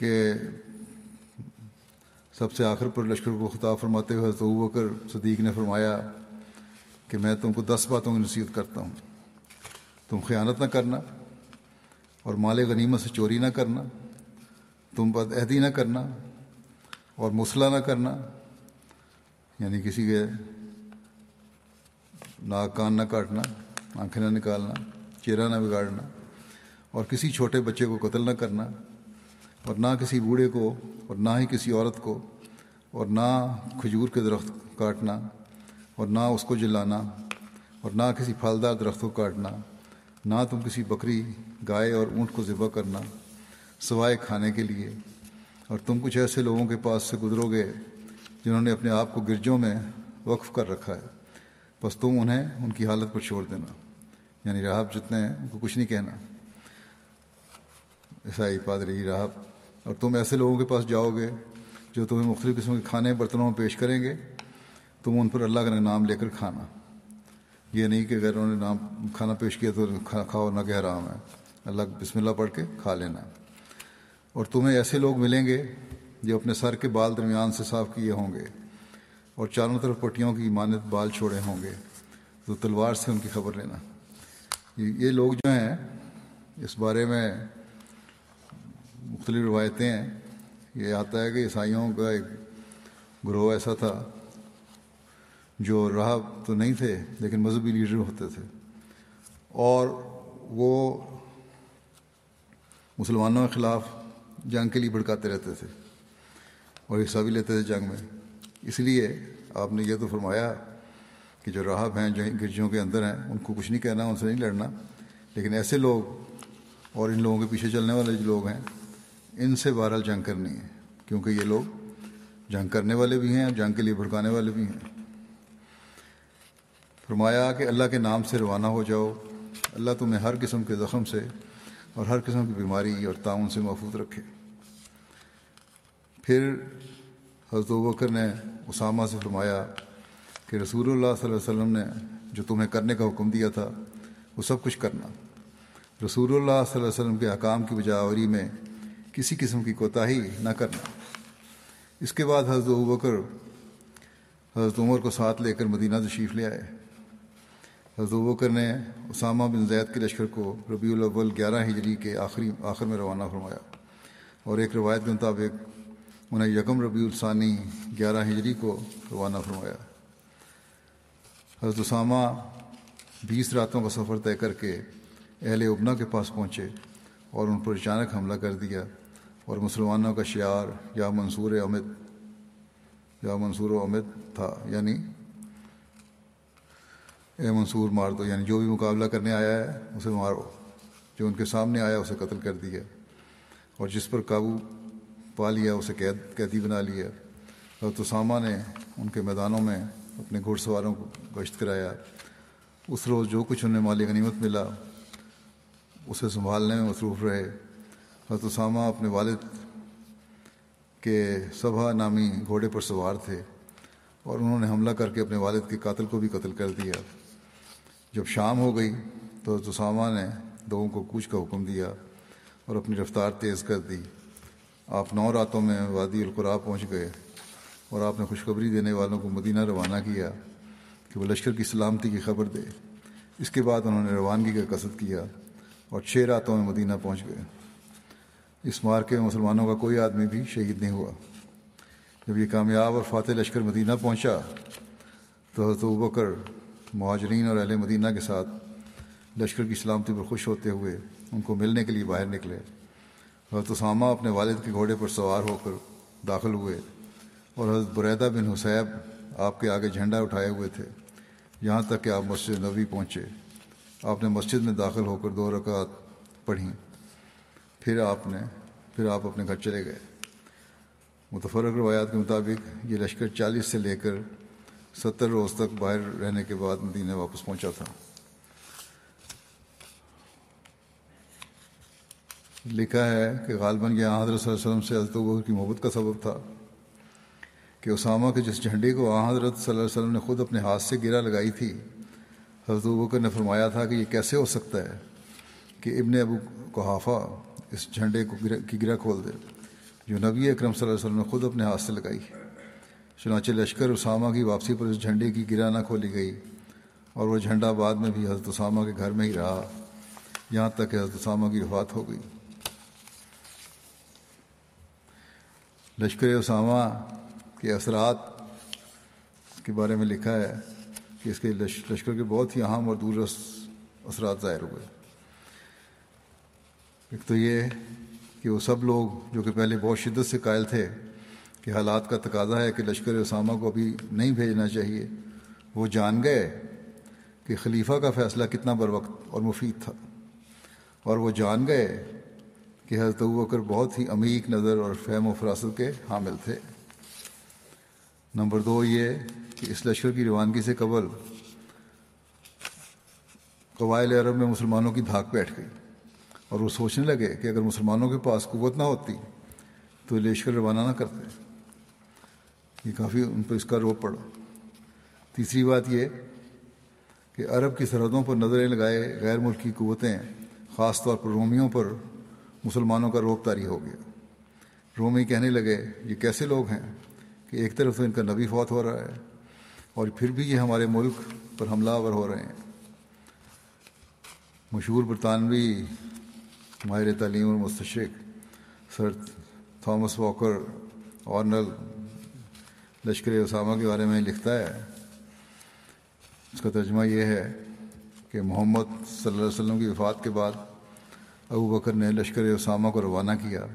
کہ سب سے آخر پر لشکر کو خطاب فرماتے ہوئے تو وہ کر صدیق نے فرمایا کہ میں تم کو دس باتوں کی نصیحت کرتا ہوں۔ تم خیانت نہ کرنا اور مال غنیمت سے چوری نہ کرنا، تم بد عہدی نہ کرنا اور مسئلہ نہ کرنا یعنی کسی کے ناک کان نہ کاٹنا، آنکھیں نہ نکالنا، چہرہ نہ بگاڑنا اور کسی چھوٹے بچے کو قتل نہ کرنا اور نہ کسی بوڑھے کو اور نہ ہی کسی عورت کو اور نہ کھجور کے درخت کاٹنا اور نہ اس کو جلانا اور نہ کسی پھلدار درخت کو کاٹنا، نہ تم کسی بکری، گائے اور اونٹ کو ذبح کرنا سوائے کھانے کے لیے۔ اور تم کچھ ایسے لوگوں کے پاس سے گزرو گے جنہوں نے اپنے آپ کو گرجوں میں وقف کر رکھا ہے۔ بس تم انہیں ان کی حالت پر چھوڑ دینا۔ یعنی راہب جتنے ہیں ان کو کچھ نہیں کہنا۔ عیسائی پادری راہب اور تم ایسے لوگوں کے پاس جاؤ گے جو تمہیں مختلف قسم کے کھانے برتنوں میں پیش کریں گے، تم ان پر اللہ کا نام لے کر کھانا۔ یہ نہیں کہ اگر انہوں نے نام کھانا پیش کیا تو کھاؤ نہ کہہ رہا میں اللہ بسم اللہ پڑھ کے کھا لینا۔ اور تمہیں ایسے لوگ ملیں گے جو اپنے سر کے بال درمیان سے صاف کیے ہوں گے اور چاروں طرف پٹیوں کی مانت بال چھوڑے ہوں گے۔ تو تلوار سے ان کی خبر لینا۔ یہ لوگ جو ہیں، اس بارے میں مختلف روایتیں ہیں۔ یہ آتا ہے کہ عیسائیوں کا ایک گروہ ایسا تھا جو راہ تو نہیں تھے، لیکن مذہبی لیڈر ہوتے تھے۔ اور وہ مسلمانوں کے خلاف جنگ کے لیے بھڑکاتے رہتے تھے اور حصہ بھی لیتے تھے جنگ میں۔ اس لیے آپ نے یہ تو فرمایا کہ جو راہب ہیں، جو گرجوں کے اندر ہیں، ان کو کچھ نہیں کہنا، ان سے نہیں لڑنا۔ لیکن ایسے لوگ اور ان لوگوں کے پیچھے چلنے والے جو لوگ ہیں ان سے بہرحال جنگ کرنی ہے، کیونکہ یہ لوگ جنگ کرنے والے بھی ہیں اور جنگ کے لیے بھڑکانے والے بھی ہیں۔ فرمایا کہ اللہ کے نام سے روانہ ہو جاؤ۔ اللہ تمہیں ہر قسم کے زخم سے اور ہر قسم کی بیماری اور تعاون سے محفوظ رکھے۔ پھر حضرت بکر نے اسامہ سے فرمایا کہ رسول اللہ صلی اللہ علیہ وسلم نے جو تمہیں کرنے کا حکم دیا تھا، وہ سب کچھ کرنا۔ رسول اللہ صلی اللہ علیہ وسلم کے حکام کی بجاوری میں کسی قسم کی کوتاہی نہ کرنا۔ اس کے بعد حضرت بکر، حضرت عمر کو ساتھ لے کر مدینہ تشریف لے آئے۔ حضرت بکر نے اسامہ بن زید کے لشکر کو ربیع الاول گیارہ ہجری کے آخری، آخر میں روانہ فرمایا۔ اور ایک روایت کے مطابق انہیں یکم ربیع الثانی گیارہ ہجری کو روانہ فرمایا۔ حضرت اسامہ بیس راتوں کا سفر طے کر کے اہل ابنا کے پاس پہنچے اور ان پر اچانک حملہ کر دیا۔ اور مسلمانوں کا شعار یا منصور امت یا منصور و امت تھا یعنی اے منصور مار دو یعنی جو بھی مقابلہ کرنے آیا ہے، اسے مارو، جو ان کے سامنے آیا اسے قتل کر دیا اور جس پر قابو پا لیا، اسے قید، قیدی بنا لیا حضرت اسامہ نے ان کے میدانوں میں اپنے گھوڑ سواروں کو گشت کرایا۔ اس روز جو کچھ انہیں مالی غنیمت ملا، اسے سنبھالنے میں مصروف رہے۔ حضرت اسامہ اپنے والد کے صبح نامی گھوڑے پر سوار تھے اور انہوں نے حملہ کر کے اپنے والد کے قاتل کو بھی قتل کر دیا۔ جب شام ہو گئی تو حضرت اسامہ نے لوگوں کو کوچ کا حکم دیا اور اپنی رفتار تیز کر دی۔ آپ نو راتوں میں وادی القرا پہنچ گئے اور آپ نے خوشخبری دینے والوں کو مدینہ روانہ کیا کہ وہ لشکر کی سلامتی کی خبر دے۔ اس کے بعد انہوں نے روانگی کا قصد کیا اور چھ راتوں میں مدینہ پہنچ گئے۔ اس مارکے میں مسلمانوں کا کوئی آدمی بھی شہید نہیں ہوا۔ جب یہ کامیاب اور فاتح لشکر مدینہ پہنچا تو حضرت بکر مہاجرین اور اہل مدینہ کے ساتھ لشکر کی سلامتی پر خوش ہوتے ہوئے ان کو ملنے کے لیے باہر نکلے۔ حضرت اسامہ اپنے والد کے گھوڑے پر سوار ہو کر داخل ہوئے اور حضرت بریدہ بن حسیب آپ کے آگے جھنڈا اٹھائے ہوئے تھے۔ یہاں تک کہ آپ مسجد نبی پہنچے۔ آپ نے مسجد میں داخل ہو کر دو رکعت پڑھیں۔ پھر آپ نے پھر آپ اپنے گھر چلے گئے۔ متفرق روایات کے مطابق یہ لشکر چالیس سے لے کر ستر روز تک باہر رہنے کے بعد مدینہ واپس پہنچا تھا۔ لکھا ہے کہ غالباً یہ حضرت صلی اللہ علیہ وسلم سے حضرت کی محبت کا سبب تھا کہ اسامہ کے جس جھنڈے کو حضرت صلی اللہ علیہ وسلم نے خود اپنے ہاتھ سے گرا لگائی تھی، حضرت بکر نے فرمایا تھا کہ یہ کیسے ہو سکتا ہے کہ ابن ابو کوحافہ اس جھنڈے کو کی گرا کھول دے۔ جو نبی اکرم صلی اللہ علیہ وسلم نے خود اپنے ہاتھ سے لگائی۔ چنانچہ لشکر اسامہ کی واپسی پر اس جھنڈے کی گرا نہ کھولی گئی اور وہ جھنڈا بعد میں بھی حضرت اسامہ کے گھر میں ہی رہا۔ یہاں تک کہ حضرت اسامہ کی وفات ہو گئی۔ لشکر اسامہ کے اثرات کے بارے میں لکھا ہے کہ اس کے لشکر کے بہت ہی اہم اور دور اثرات ظاہر ہوئے۔ ایک تو یہ کہ وہ سب لوگ جو کہ پہلے بہت شدت سے قائل تھے کہ حالات کا تقاضا ہے کہ لشکر اسامہ کو ابھی نہیں بھیجنا چاہیے، وہ جان گئے کہ خلیفہ کا فیصلہ کتنا بر وقت اور مفید تھا۔ اور وہ جان گئے کہ حضرت بکر بہت ہی عمیق نظر اور فہم و فراست کے حامل تھے۔ نمبر دو یہ کہ اس لشکر کی روانگی سے قبل قبائل عرب میں مسلمانوں کی دھاک بیٹھ گئی۔ اور وہ سوچنے لگے کہ اگر مسلمانوں کے پاس قوت نہ ہوتی تو لشکر روانہ نہ کرتے۔ یہ کافی ان پر اس کا روپ پڑا۔ تیسری بات یہ کہ عرب کی سرحدوں پر نظریں لگائے غیر ملکی قوتیں خاص طور پر رومیوں پر مسلمانوں کا روپ طاری ہو گیا۔ رومی کہنے لگے، یہ کیسے لوگ ہیں کہ ایک طرف تو ان کا نبی فوت ہو رہا ہے اور پھر بھی یہ ہمارے ملک پر حملہ آور ہو رہے ہیں۔ مشہور برطانوی ماہر تعلیم اور مستشرق سر تھامس واکر آرنل لشکر اسامہ کے بارے میں لکھتا ہے اس کا ترجمہ یہ ہے کہ محمد صلی اللہ علیہ وسلم کی وفات کے بعد ابو بکر نے لشکر اسامہ کو روانہ کیا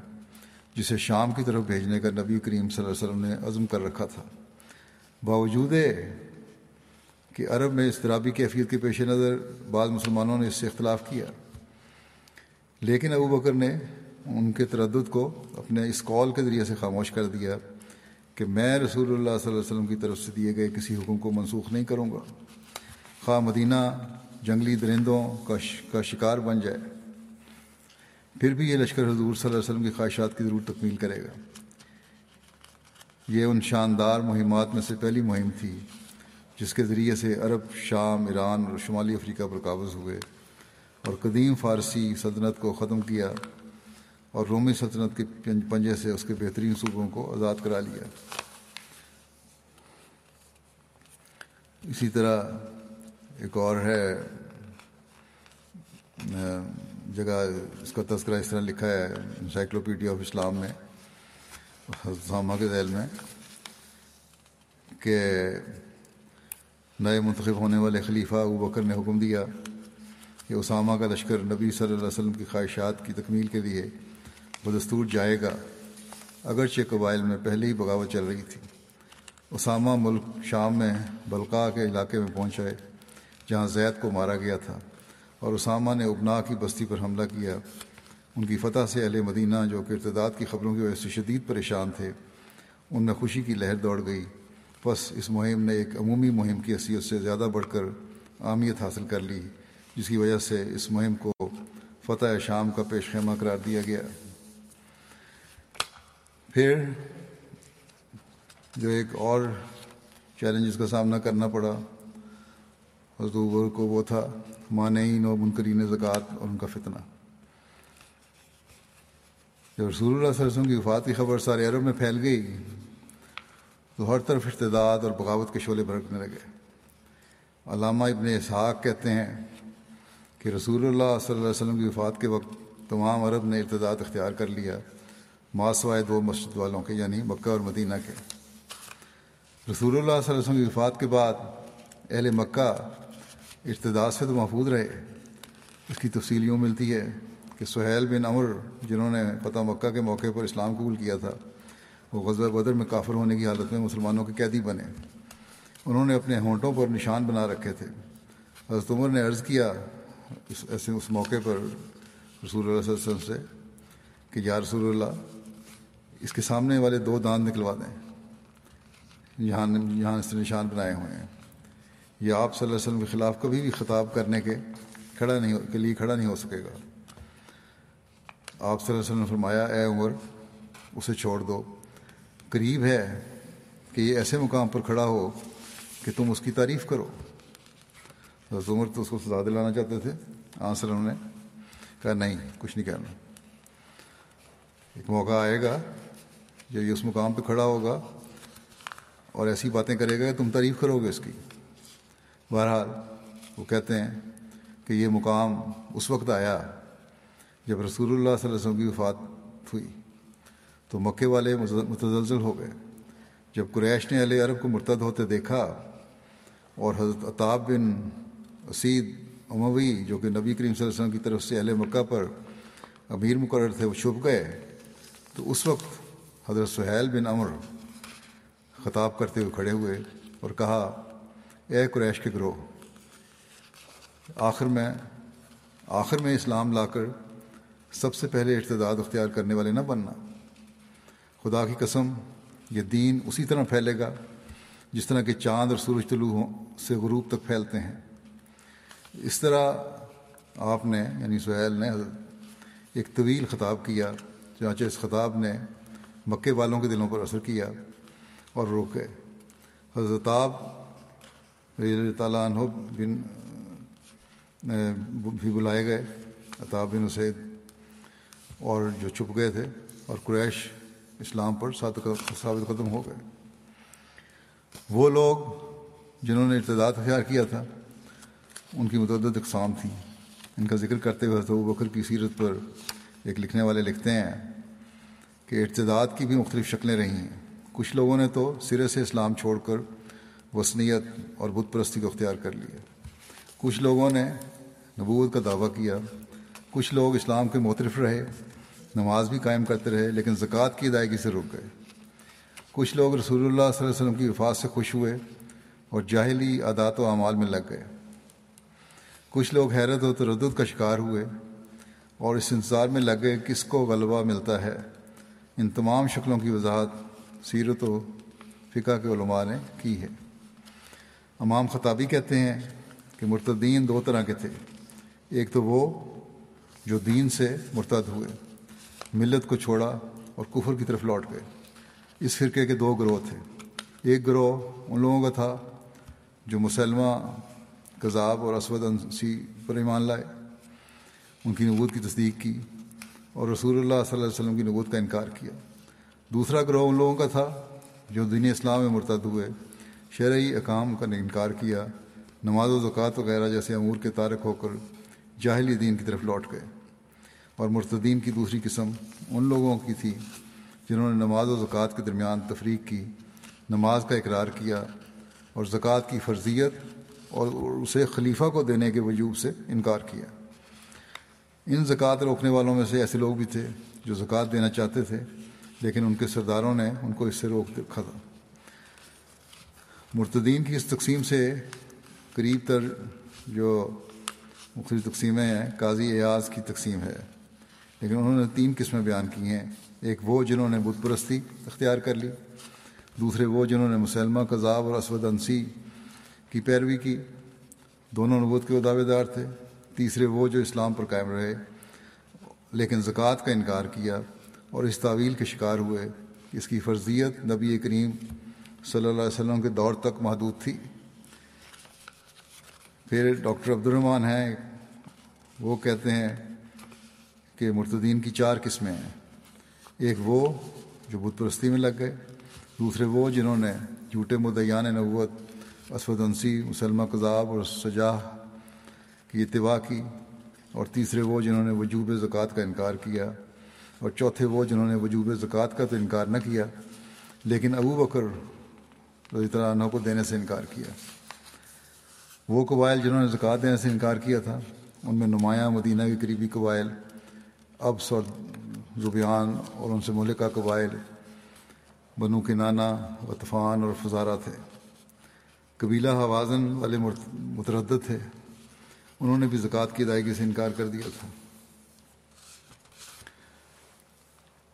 جسے شام کی طرف بھیجنے کا نبی کریم صلی اللہ علیہ وسلم نے عزم کر رکھا تھا باوجود کہ عرب میں اضطرابی کیفیت کے پیش نظر بعض مسلمانوں نے اس سے اختلاف کیا۔ لیکن ابو بکر نے ان کے تردد کو اپنے اس کال کے ذریعے سے خاموش کر دیا کہ میں رسول اللہ صلی اللہ علیہ وسلم کی طرف سے دیے گئے کسی حکم کو منسوخ نہیں کروں گا۔ خواہ مدینہ جنگلی درندوں کا شکار بن جائے۔ پھر بھی یہ لشکر حضور صلی اللہ علیہ وسلم کی خواہشات کی ضرور تکمیل کرے گا۔ یہ ان شاندار مہمات میں سے پہلی مہم تھی جس کے ذریعے سے عرب، شام، ایران اور شمالی افریقہ پر قابض ہوئے۔ اور قدیم فارسی سلطنت کو ختم کیا اور رومی سلطنت کے پنجے سے اس کے بہترین صوبوں کو آزاد کرا لیا۔ اسی طرح ایک اور ہے جگہ اس کا تذکرہ اس طرح لکھا ہے انسائکلوپیڈیا آف اسلام میں اسامہ کے ذیل میں، کہ نئے منتخب ہونے والے خلیفہ ابو بکر نے حکم دیا۔ کہ اسامہ کا لشکر نبی صلی اللہ علیہ وسلم کی خواہشات کی تکمیل کے لیے بدستور جائے گا، اگرچہ قبائل میں پہلے ہی بغاوت چل رہی تھی۔ اسامہ ملک شام میں بلقا کے علاقے میں پہنچائے جہاں زید کو مارا گیا تھا اور اسامہ نے ابنا کی بستی پر حملہ کیا۔ ان کی فتح سے اہل مدینہ جو کہ ارتداد کی خبروں کی وجہ سے شدید پریشان تھے، ان میں خوشی کی لہر دوڑ گئی۔ بس اس مہم نے ایک عمومی مہم کی حیثیت سے زیادہ بڑھ کر اہمیت حاصل کر لی۔ جس کی وجہ سے اس مہم کو فتح شام کا پیش خیمہ قرار دیا گیا۔ پھر جو ایک اور چیلنجز کا سامنا کرنا پڑا حضور کو وہ تھا، مانعین و منکرین زکوٰۃ اور ان کا فتنہ۔ جب رسول اللہ صلی اللہ علیہ وسلم کی وفات کی خبر سارے عرب میں پھیل گئی، تو ہر طرف ارتداد اور بغاوت کے شعلے بھڑکنے لگے۔ علامہ ابن اسحاق کہتے ہیں کہ رسول اللہ صلی اللہ علیہ وسلم کی وفات کے وقت تمام عرب نے ارتداد اختیار کر لیا ماسوائے دو مسجد والوں کے یعنی مکہ اور مدینہ کے۔ رسول اللہ صلی اللہ علیہ وسلم کی وفات کے بعد اہل مکہ ارتداد سے تو محفوظ رہے۔ اس کی تفصیل یوں ملتی ہے کہ سہیل بن امر جنہوں نے فتح مکہ کے موقع پر اسلام قبول کیا تھا، وہ غزل بدر میں کافر ہونے کی حالت میں مسلمانوں کے قیدی بنے۔ انہوں نے اپنے ہونٹوں پر نشان بنا رکھے تھے۔ حضرت عمر نے عرض کیا اس، ایسے اس موقع پر رسول اللہ صلی اللہ علیہ وسلم سے کہ یا رسول اللہ، اس کے سامنے والے دو داند نکلوا دیں۔ یہاں یہاں اس نشان بنائے ہوئے ہیں۔ یہ آپ صلی اللہ علیہ وسلم کے خلاف کبھی بھی خطاب کرنے کے کھڑا نہیں کے لیے کھڑا نہیں ہو سکے گا۔ آپ صلی اللہ علیہ وسلم نے فرمایا، اے عمر، اسے چھوڑ دو۔ قریب ہے کہ یہ ایسے مقام پر کھڑا ہو کہ تم اس کی تعریف کرو۔ حضرت عمر تو اس کو سزا دلانا چاہتے تھے آن وسلم نے کہا نہیں، کچھ نہیں کہنا ایک موقع آئے گا جب یہ اس مقام پہ کھڑا ہوگا اور ایسی باتیں کرے گا کہ تم تعریف کرو گے اس کی۔ بہرحال وہ کہتے ہیں کہ یہ مقام اس وقت آیا جب رسول اللہ صلی اللہ علیہ وسلم کی وفات ہوئی۔ تو مکے والے متزلزل ہو گئے۔ جب قریش نے علیہ عرب کو مرتد ہوتے دیکھا اور حضرت عطاب بن اسید اموی جو کہ نبی کریم صلی اللہ علیہ وسلم کی طرف سے اہل مکہ پر امیر مقرر تھے وہ چھپ گئے تو اس وقت حضرت سہیل بن امر خطاب کرتے ہوئے کھڑے ہوئے اور کہا اے قریش کے گروہ آخر میں آخر میں اسلام لا کر، سب سے پہلے ارتداد اختیار کرنے والے نہ بننا. خدا کی قسم، یہ دین اسی طرح پھیلے گا، جس طرح کہ چاند اور سورج طلوع سے غروب تک پھیلتے ہیں۔ اس طرح آپ نے یعنی سہیل نے ایک طویل خطاب کیا، چنانچہ اس خطاب نے مکے والوں کے دلوں پر اثر کیا اور روکے حضرت رضی تعالیٰ عنہ بن بھی بلائے گئے، عطاب بن اسید اور جو چھپ گئے تھے اور قریش اسلام پر ثابت قدم ہو گئے۔ وہ لوگ جنہوں نے ارتداد اختیار کیا تھا ان کی متعدد اقسام تھیں۔ ان کا ذکر کرتے ہوئے تو بکر کی سیرت پر ایک لکھنے والے لکھتے ہیں کہ ارتداد کی بھی مختلف شکلیں رہی ہیں۔ کچھ لوگوں نے تو سرے سے اسلام چھوڑ کر وسنیت اور بت پرستی کو اختیار کر لیا۔ کچھ لوگوں نے نبوت کا دعویٰ کیا۔ کچھ لوگ اسلام کے موترف رہے، نماز بھی قائم کرتے رہے، لیکن زکوٰۃ کی ادائیگی سے رک گئے۔ کچھ لوگ رسول اللہ صلی اللہ علیہ وسلم کی وفات سے خوش ہوئے اور جاہلی عادات و اعمال میں لگ گئے۔ کچھ لوگ حیرت و تردد کا شکار ہوئے اور اس انتظار میں لگ گئے کس کو غلبہ ملتا ہے۔ ان تمام شکلوں کی وضاحت سیرت و فقہ کے علماء نے کی ہے۔ امام خطابی کہتے ہیں کہ مرتدین دو طرح کے تھے۔ ایک تو وہ جو دین سے مرتد ہوئے، ملت کو چھوڑا اور کفر کی طرف لوٹ گئے۔ اس فرقے کے دو گروہ تھے۔ ایک گروہ ان لوگوں کا تھا جو مسلمہ کذاب اور اسود انسی پر ایمان لائے۔ ان کی نبوت کی تصدیق کی اور رسول اللہ صلی اللہ علیہ وسلم کی نبوت کا انکار کیا۔ دوسرا گروہ ان لوگوں کا تھا جو دینی اسلام میں مرتد ہوئے۔ شرعی اقام کا انکار کیا۔ نماز و زکوٰۃ وغیرہ جیسے امور کے تارک ہو کر جاہلی دین کی طرف لوٹ گئے۔ اور مرتدین کی دوسری قسم ان لوگوں کی تھی جنہوں نے نماز و زکوٰۃ کے درمیان تفریق کی، نماز کا اقرار کیا اور زکوٰۃ کی فرضیت اور اسے خلیفہ کو دینے کے وجوب سے انکار کیا۔ ان زکوٰۃ روکنے والوں میں سے ایسے لوگ بھی تھے جو زکوٰۃ دینا چاہتے تھے، لیکن ان کے سرداروں نے ان کو اس سے روک رکھا تھا مرتدین کی اس تقسیم سے قریب تر جو مختلف تقسیمیں ہیں، قاضی ایاز کی تقسیم ہے۔ لیکن انہوں نے تین قسمیں بیان کی ہیں۔ ایک وہ جنہوں نے بت پرستی اختیار کر لی، دوسرے وہ جنہوں نے مسلمہ کذاب اور اسود انسی کی پیروی کی۔ دونوں نبوت کے دعوے دار تھے۔ تیسرے وہ جو اسلام پر قائم رہے، لیکن زکوٰۃ کا انکار کیا اور اس تعویل کے شکار ہوئے۔ اس کی فرضیت نبی کریم صلی اللہ علیہ وسلم کے دور تک محدود تھی۔ پھر ڈاکٹر عبد الرحمٰن ہیں، وہ کہتے ہیں کہ مرتدین کی چار قسمیں ہیں۔ ایک وہ جو بت پرستی میں لگ گئے، دوسرے وہ جنہوں نے جھوٹے مدیان نبوت اسود انسی، مسلمہ کذاب اور سجاہ کی اتباع کی اور تیسرے وہ جنہوں نے وجوب زکوٰۃ کا انکار کیا اور چوتھے وہ جنہوں نے وجوب زکوٰۃ کا تو انکار نہ کیا، لیکن ابو بکر رضی اللہ عنہ کو دینے سے انکار کیا۔ وہ قبائل جنہوں نے زکوٰۃ دینے سے انکار کیا تھا، ان میں نمایاں مدینہ کے قریبی قبائل، ابس اور زبیان اور ان سے ملکہ قبائل بنو کے نانا وطفان اور فضارہ تھے۔ قبیلہ حوازن والے متردد تھے۔ انہوں نے بھی زکوٰۃ کی ادائیگی سے انکار کر دیا تھا۔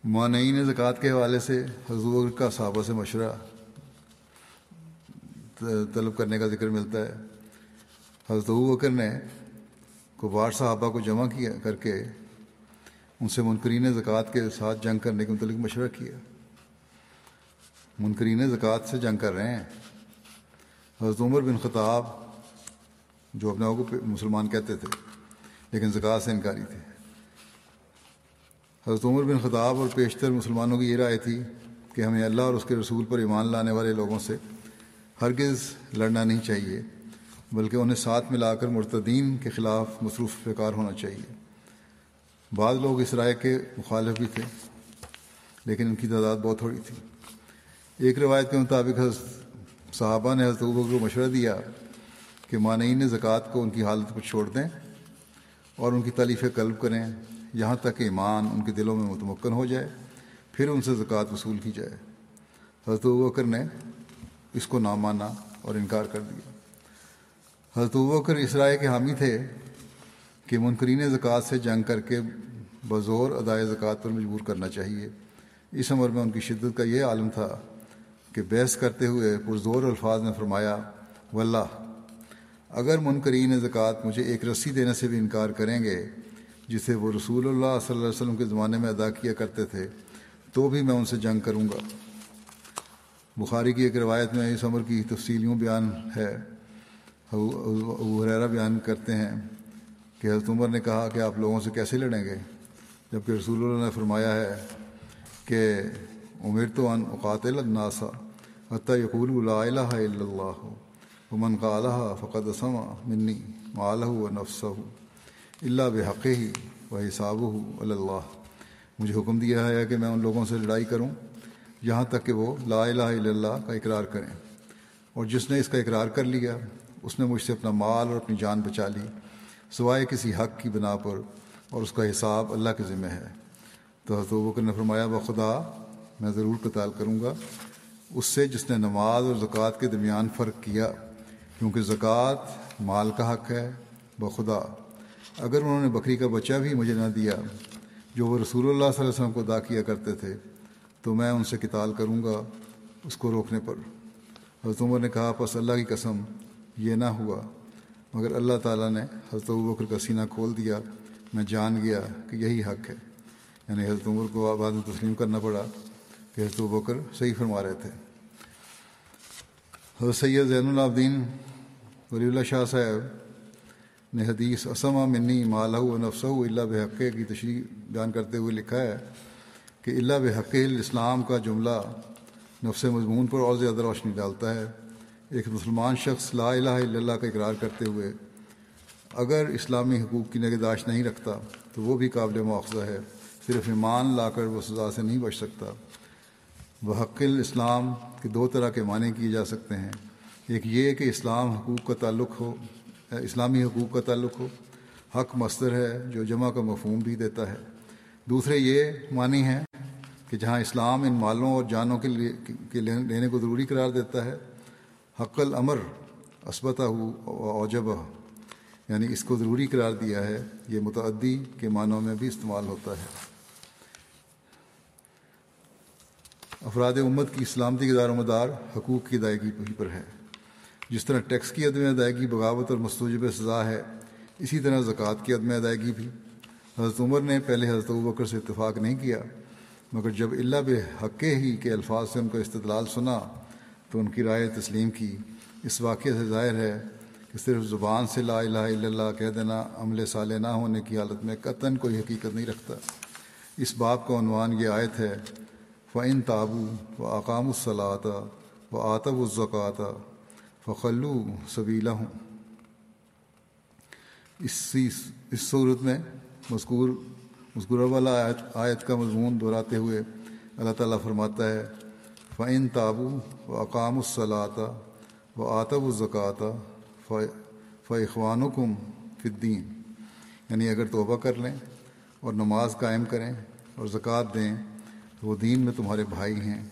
مانعین زکوٰۃ کے حوالے سے حضور کا صحابہ سے مشورہ طلب کرنے کا ذکر ملتا ہے۔ حضرت بکر نے کبار صحابہ کو جمع کیا کر کے ان سے منکرین زکوٰۃ کے ساتھ جنگ کرنے کے متعلق مشورہ کیا۔ منکرین زکوٰۃ سے جنگ کر رہے ہیں۔ حضرت عمر بن خطاب جو اپنے آپ کو مسلمان کہتے تھے، لیکن زکوٰۃ سے انکاری تھے حضرت عمر بن خطاب اور پیشتر مسلمانوں کی یہ رائے تھی کہ ہمیں اللہ اور اس کے رسول پر ایمان لانے والے لوگوں سے ہرگز لڑنا نہیں چاہیے، بلکہ انہیں ساتھ ملا کر مرتدین کے خلاف مصروف فکار ہونا چاہیے۔ بعض لوگ اس رائے کے مخالف بھی تھے، لیکن ان کی تعداد بہت تھوڑی تھی۔ ایک روایت کے مطابق حضرت صحابہ نے حضرت کو مشورہ دیا کہ مانعین زکوٰۃ کو ان کی حالت پر چھوڑ دیں اور ان کی تعلیف قلب کریں یہاں تک کہ ایمان ان کے دلوں میں متمکن ہو جائے، پھر ان سے زکوٰۃ وصول کی جائے۔ حضرت بکر نے اس کو نہ مانا اور انکار کر دیا۔ حضرت بکر اس رائے کے حامی تھے کہ منکرین زکوٰۃ سے جنگ کر کے بزور ادائے زکوٰۃ پر مجبور کرنا چاہیے۔ اس عمر میں ان کی شدت کا یہ عالم تھا کہ بحث کرتے ہوئے پرزور الفاظ نے فرمایا، واللہ، اگر منکرین زکوٰۃ مجھے ایک رسی دینے سے بھی انکار کریں گے، جسے وہ رسول اللہ صلی اللہ علیہ وسلم کے زمانے میں ادا کیا کرتے تھے، تو بھی میں ان سے جنگ کروں گا۔ بخاری کی ایک روایت میں اس عمر کی تفصیلیوں بیان ہے۔ حریرہ بیان کرتے ہیں کہ حضرت عمر نے کہا کہ آپ لوگوں سے کیسے لڑیں گے؟ جبکہ رسول اللہ نے فرمایا ہے کہ عمر تو ان قاتل الناسا حتیٰ یقول لا الہ الا اللہ ومن قالها فقد سمع منی مالہ و نفسہ اللہ بحق ہی و حساب اللہ مجھے حکم دیا ہے کہ میں ان لوگوں سے لڑائی کروں، یہاں تک کہ وہ لا الہ الا اللہ کا اقرار کریں۔ اور جس نے اس کا اقرار کر لیا، اس نے مجھ سے اپنا مال اور اپنی جان بچا لی، سوائے کسی حق کی بنا پر، اور اس کا حساب اللہ کے ذمہ ہے۔ تو حضرت بکر نے فرمایا، بخدا میں ضرور قتال کروں گا۔ اس سے جس نے نماز اور زکوٰۃ کے درمیان فرق کیا، کیونکہ زکوٰۃ مال کا حق ہے، بخدا۔ اگر انہوں نے بکری کا بچہ بھی مجھے نہ دیا، جو وہ رسول اللہ صلی اللہ علیہ وسلم کو ادا کیا کرتے تھے، تو میں ان سے قتال کروں گا اس کو روکنے پر۔ حضرت عمر نے کہا، پس اللہ کی قسم، یہ نہ ہوا۔ مگر اللہ تعالیٰ نے حضرت بکر کا سینہ کھول دیا۔ میں جان گیا کہ یہی حق ہے۔ یعنی حضرت عمر کو بعد میں تسلیم کرنا پڑا۔ کہ حضرت بکر صحیح فرما رہے تھے۔ حضرت سید زین العابدین ولی اللہ شاہ صاحب نے حدیث اسما منی مالہ و نفسہ اللہ بحقے کی تشریح بیان کرتے ہوئے لکھا ہے کہ اللہ بحق الاسلام کا جملہ نفس مضمون پر اور زیادہ روشنی ڈالتا ہے۔ ایک مسلمان شخص لا الہ الا اللہ کا اقرار کرتے ہوئے اگر اسلامی حقوق کی نگہداشت نہیں رکھتا تو وہ بھی قابل مواخذہ ہے۔ صرف ایمان لا کر وہ سزا سے نہیں بچ سکتا۔ بحق الاسلام کے دو طرح کے معنی کیے جا سکتے ہیں۔ ایک یہ کہ اسلام حقوق کا تعلق ہو، اسلامی حقوق کا تعلق ہو، حق مستر ہے جو جمع کا مفہوم بھی دیتا ہے۔ دوسرے یہ معنی ہیں کہ جہاں اسلام ان مالوں اور جانوں کے لیے لینے کو ضروری قرار دیتا ہے، حق الامر اسبتہ ہو اوجبہ یعنی اس کو ضروری قرار دیا ہے، یہ متعدی کے معنوں میں بھی استعمال ہوتا ہے۔ افراد امت کی سلامتی کے دار و مدار حقوق کی ادائیگی پر ہے۔ جس طرح ٹیکس کی عدم ادائیگی، بغاوت اور مستوجب سزا ہے، اسی طرح زکوٰۃ کی عدم ادائیگی بھی۔ حضرت عمر نے پہلے حضرت بکر سے اتفاق نہیں کیا، مگر جب اللہ بے حقے ہی کے الفاظ سے ان کا استدلال سنا، تو ان کی رائے تسلیم کی۔ اس واقعے سے ظاہر ہے کہ صرف زبان سے لا الہ الا اللہ کہہ دینا، عمل صالح نہ ہونے کی حالت میں قطن کوئی حقیقت نہیں رکھتا۔ اس باب کا عنوان یہ آیت ہے فعن تابو و اقام الصلاۃ و آتب الزکوٰۃ فخلو صبیلا ہوں اسی اس صورت میں مذکور مذکور والا آیت آیت کا مضمون دہراتے ہوئے اللہ تعالیٰ فرماتا ہے فعن تابو و اقام الصلاۃ و آتب الزکوٰۃ فخوان کم فدین یعنی اگر توبہ کر لیں اور نماز قائم کریں اور زکوٰۃ دیں وہ دین میں تمہارے بھائی ہیں،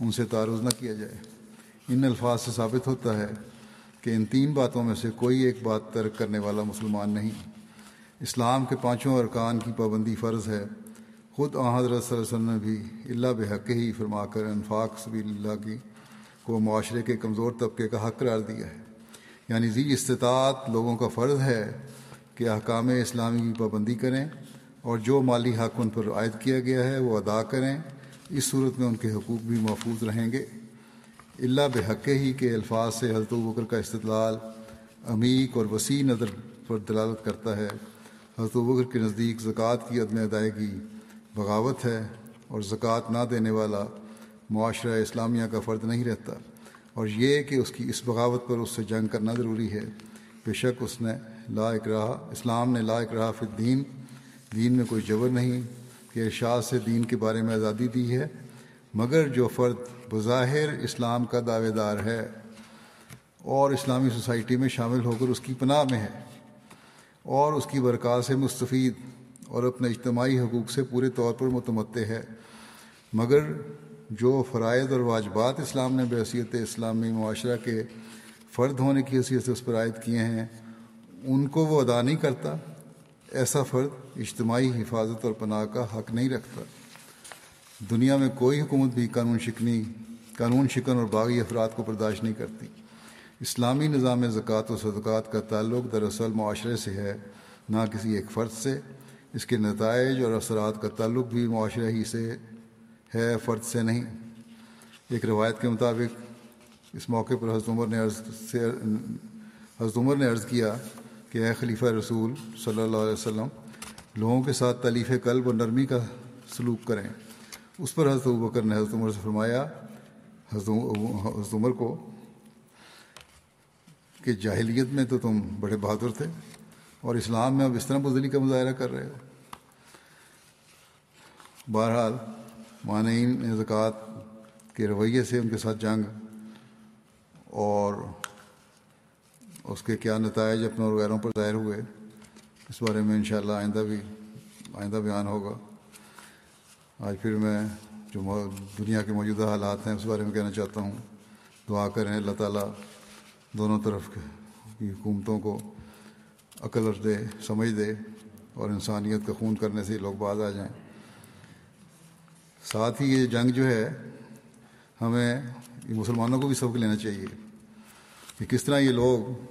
ان سے تعارض نہ کیا جائے۔ ان الفاظ سے ثابت ہوتا ہے کہ ان تین باتوں میں سے کوئی ایک بات ترک کرنے والا مسلمان نہیں۔ اسلام کے پانچوں ارکان کی پابندی فرض ہے۔ خود حضرت صلی اللہ علیہ وسلم نے بھی اللہ بحق ہی فرما کر انفاق سبیل اللہ کی، کو معاشرے کے کمزور طبقے کا حق قرار دیا ہے۔ یعنی زی استطاعت لوگوں کا فرض ہے کہ احکام اسلامی کی پابندی کریں اور جو مالی حق ان پر عائد کیا گیا ہے وہ ادا کریں۔ اس صورت میں ان کے حقوق بھی محفوظ رہیں گے۔ اللہ بحق ہی کے الفاظ سے حضرت بکر کا استدلال عمیق اور وسیع نظر پر دلالت کرتا ہے۔ حضرت بکر کے نزدیک زکوٰۃ کی عدم ادائیگی بغاوت ہے اور زکوٰۃ نہ دینے والا معاشرہ اسلامیہ کا فرد نہیں رہتا۔ اور یہ کہ اس کی اس بغاوت پر اس سے جنگ کرنا ضروری ہے۔ بے شک اس نے لا اکراہ، اسلام نے لا اکراہ فی الدین، دین میں کوئی جبر نہیں۔ کہ ارشاد سے دین کے بارے میں آزادی دی ہے، مگر جو فرد بظاہر اسلام کا دعوے دار ہے اور اسلامی سوسائٹی میں شامل ہو کر اس کی پناہ میں ہے اور اس کی برکات سے مستفید اور اپنے اجتماعی حقوق سے پورے طور پر متمدع ہے، مگر جو فرائض اور واجبات اسلام نے بحثیت اسلامی معاشرہ کے فرد ہونے کی حیثیت سے اس پر عائد کیے ہیں، ان کو وہ ادا نہیں کرتا ایسا فرد اجتماعی حفاظت اور پناہ کا حق نہیں رکھتا۔ دنیا میں کوئی حکومت بھی قانون شکنی، قانون شکن اور باغی افراد کو برداشت نہیں کرتی۔ اسلامی نظام زکوٰۃ و صدقات کا تعلق دراصل معاشرے سے ہے، نہ کسی ایک فرد سے۔ اس کے نتائج اور اثرات کا تعلق بھی معاشرے ہی سے ہے، فرد سے نہیں۔ ایک روایت کے مطابق، اس موقع پر حضرت عمر نے عرض سے، حضرت عمر نے عرض کیا کہ اے خلیفہ رسول صلی اللہ علیہ وسلم، لوگوں کے ساتھ تلیف قلب اور نرمی کا سلوک کریں۔ اس پر حضرت بکر نے حضرت عمر سے فرمایا، حضرت عمر کو کہ جاہلیت میں تو تم بڑے بہادر تھے اور اسلام میں اب اس طرح بزدلی کا مظاہرہ کر رہے ہو۔ بہرحال، مانعین زکوٰۃ کے رویے سے ان کے ساتھ جنگ اور اس کے کیا نتائج اپنے اور غیروں پر ظاہر ہوئے؟ اس بارے میں انشاءاللہ آئندہ بھی آئندہ بیان ہوگا۔ آج پھر میں جو دنیا کے موجودہ حالات ہیں اس بارے میں کہنا چاہتا ہوں۔ دعا کریں اللہ تعالیٰ دونوں طرف کی حکومتوں کو عقل دے سمجھ دے اور انسانیت کا خون کرنے سے لوگ باز آ جائیں۔ ساتھ ہی یہ جنگ جو ہے، ہمیں مسلمانوں کو بھی سبق لینا چاہیے کہ کس طرح یہ لوگ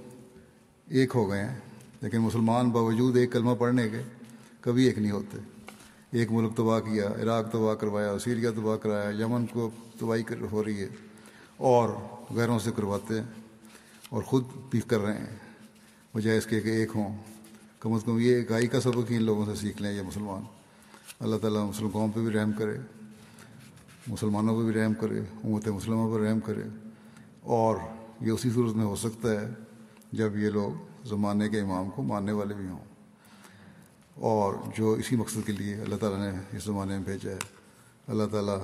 ایک ہو گئے ہیں، لیکن مسلمان باوجود ایک کلمہ پڑھنے کے کبھی ایک نہیں ہوتے۔ ایک ملک تباہ کیا، عراق تباہ کروایا، سیریا تباہ کرایا، یمن کو تباہی ہو رہی ہے اور غیروں سے کرواتے ہیں اور خود بھی کر رہے ہیں۔ وجہ اس کے کہ ایک ہوں۔ کم از کم یہ گائی کا سبق ہی ان لوگوں سے سیکھ لیں، یہ مسلمان۔ اللہ تعالیٰ مسلم قوم پہ بھی رحم کرے، مسلمانوں پہ بھی رحم کرے، امت مسلموں پر رحم کرے۔ اور یہ اسی صورت میں ہو سکتا ہے جب یہ لوگ زمانے کے امام کو ماننے والے بھی ہوں۔ اور جو اسی مقصد کے لیے اللہ تعالیٰ نے اس زمانے میں بھیجا ہے۔ اللہ تعالیٰ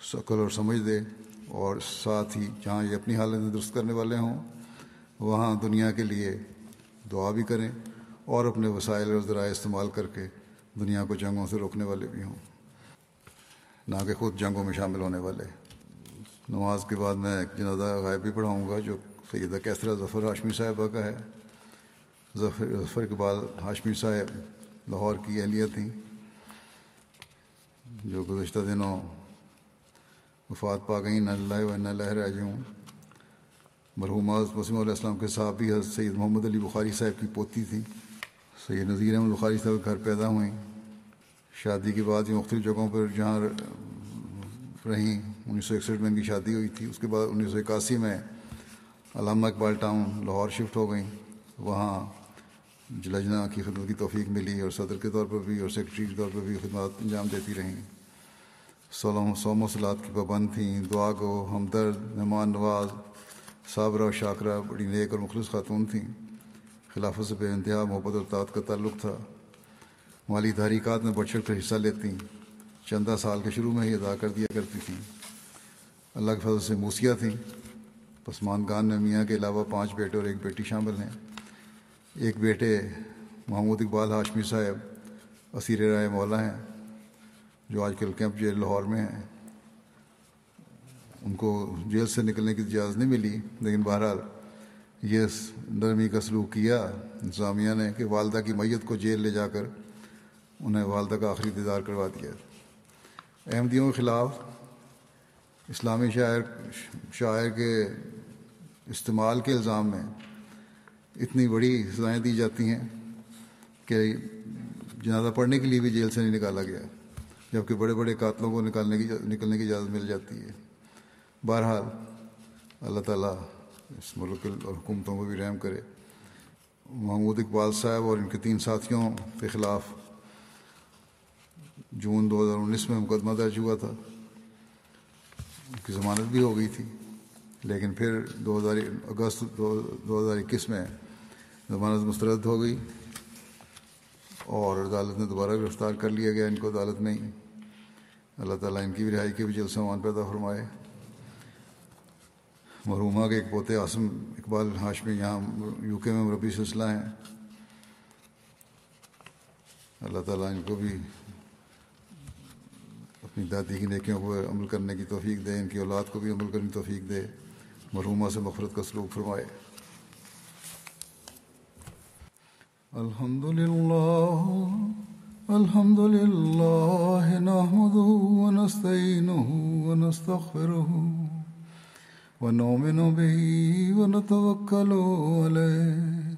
شکل اور سمجھ دے اور ساتھ ہی جہاں یہ اپنی حالت درست کرنے والے ہوں، وہاں دنیا کے لیے دعا بھی کریں اور اپنے وسائل اور ذرائع استعمال کر کے دنیا کو جنگوں سے روکنے والے بھی ہوں۔ نہ کہ خود جنگوں میں شامل ہونے والے۔ نماز کے بعد میں ایک جنازہ غائب بھی پڑھاؤں گا جو سیدہ کیسرا ظفر ہاشمی صاحبہ کا ہے۔ ظفر ظفر اقبال ہاشمی صاحب لاہور کی اہلیہ تھیں۔ جو گزشتہ دنوں وفات پا گئیں۔ نہ اللہ و نہ لہر ہوں مرحوم وسیم علیہ السلام کے صحابی حضرت سید محمد علی بخاری صاحب کی پوتی تھی سید نذیر احمد بخاری صاحب گھر پیدا ہوئیں۔ شادی کے بعد یہ مختلف جگہوں پر جہاں رہیں۔ انیس سو اکسٹھ میں ان کی شادی ہوئی تھی۔ اس کے بعد انیس سو اکاسی میں علامہ اقبال ٹاؤن لاہور شفٹ ہو گئیں۔ وہاں جلجنا کی خدمت کی توفیق ملی اور صدر کے طور پر بھی اور سیکرٹری کے طور پر بھی خدمات انجام دیتی رہیں۔ سولہ سو مسلات کی پابند تھیں۔ دعا گو، ہمدرد، مہمان نواز، صابرہ و شاکرہ بڑی نیک اور مخلص خاتون تھیں۔ خلافت سے بے انتہا محبت اور تعداد کا تعلق تھا۔ مالی تحریکات میں بڑھ چڑھ کر حصہ لیتی چندہ سال کے شروع میں ہی ادا کر دیا کرتی تھیں۔ اللہ کے فضل سے موسیہ تھیں۔ پسمان گان میں میاں کے علاوہ پانچ بیٹے اور ایک بیٹی شامل ہیں۔ ایک بیٹے محمود اقبال ہاشمی صاحب، اسیر رائے مولا ہیں، جو آج کل کیمپ جیل لاہور میں ہیں۔ ان کو جیل سے نکلنے کی اجازت نہیں ملی، لیکن بہرحال یہ نرمی کا سلوک کیا۔ انتظامیہ نے کہ والدہ کی میت کو جیل لے جا کر انہیں والدہ کا آخری دیدار کروا دیا۔ احمدیوں کے خلاف اسلامی شاعر شاعر کے استعمال کے الزام میں اتنی بڑی سزائیں دی جاتی ہیں کہ جنازہ پڑھنے کے لیے بھی جیل سے نہیں نکالا گیا، جبکہ بڑے بڑے قاتلوں کو نکالنے کی، نکلنے کی اجازت مل جاتی ہے۔ بہرحال اللہ تعالیٰ اس ملک اور حکومتوں کو بھی رحم کرے۔ محمود اقبال صاحب اور ان کے تین ساتھیوں کے خلاف جون دو ہزار انیس میں مقدمہ درج ہوا تھا۔ ان کی ضمانت بھی ہو گئی تھی۔ لیکن پھر دو ہزار اگست دو ہزار اکیس میں ضمانت مسترد ہو گئی اور عدالت نے دوبارہ گرفتار کر لیا گیا، ان کو عدالت نہیں۔ اللہ تعالیٰ ان کی بھی رہائی کے بھی جلد سامان پیدا فرمائے۔ مرحوما کے ایک پوتے عاصم اقبال ہاشمی یہاں یو کے میں مربی سلسلہ ہیں۔ اللہ تعالیٰ ان کو بھی اپنی دادی کی نیکیوں کو عمل کرنے کی توفیق دے، ان کی اولاد کو بھی عمل کرنے کی توفیق دے۔ مرحومہ سے مفرت کا سلوک فرمائے۔ الحمد لله الحمد لله نحمده ونستعينه ونستغفره ونؤمن به ونتوكل عليه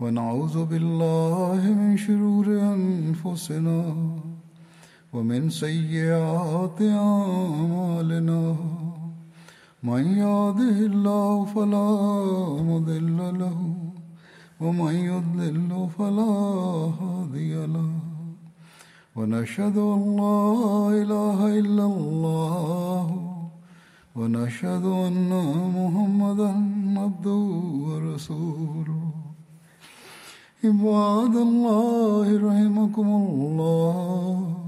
ونعوذ بالله من شرور أنفسنا ومن سيئات أعمالنا من يهده الله فلا مضل له، ومن يضلل فلا هادي له. ونشهد ان لا اله الا الله، ونشهد ان محمدا عبده ورسوله. عباد الله رحمكم الله.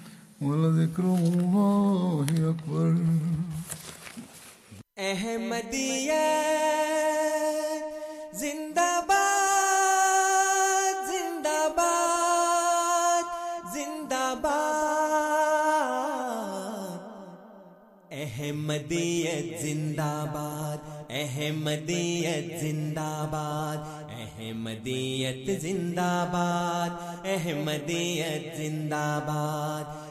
ولذكر الله أكبر احمدیت زندہ باد زندہ باد زندہ باد احمدیت زندہ باد احمدیت زندہ باد احمدیت زندہ باد احمدیت زندہ باد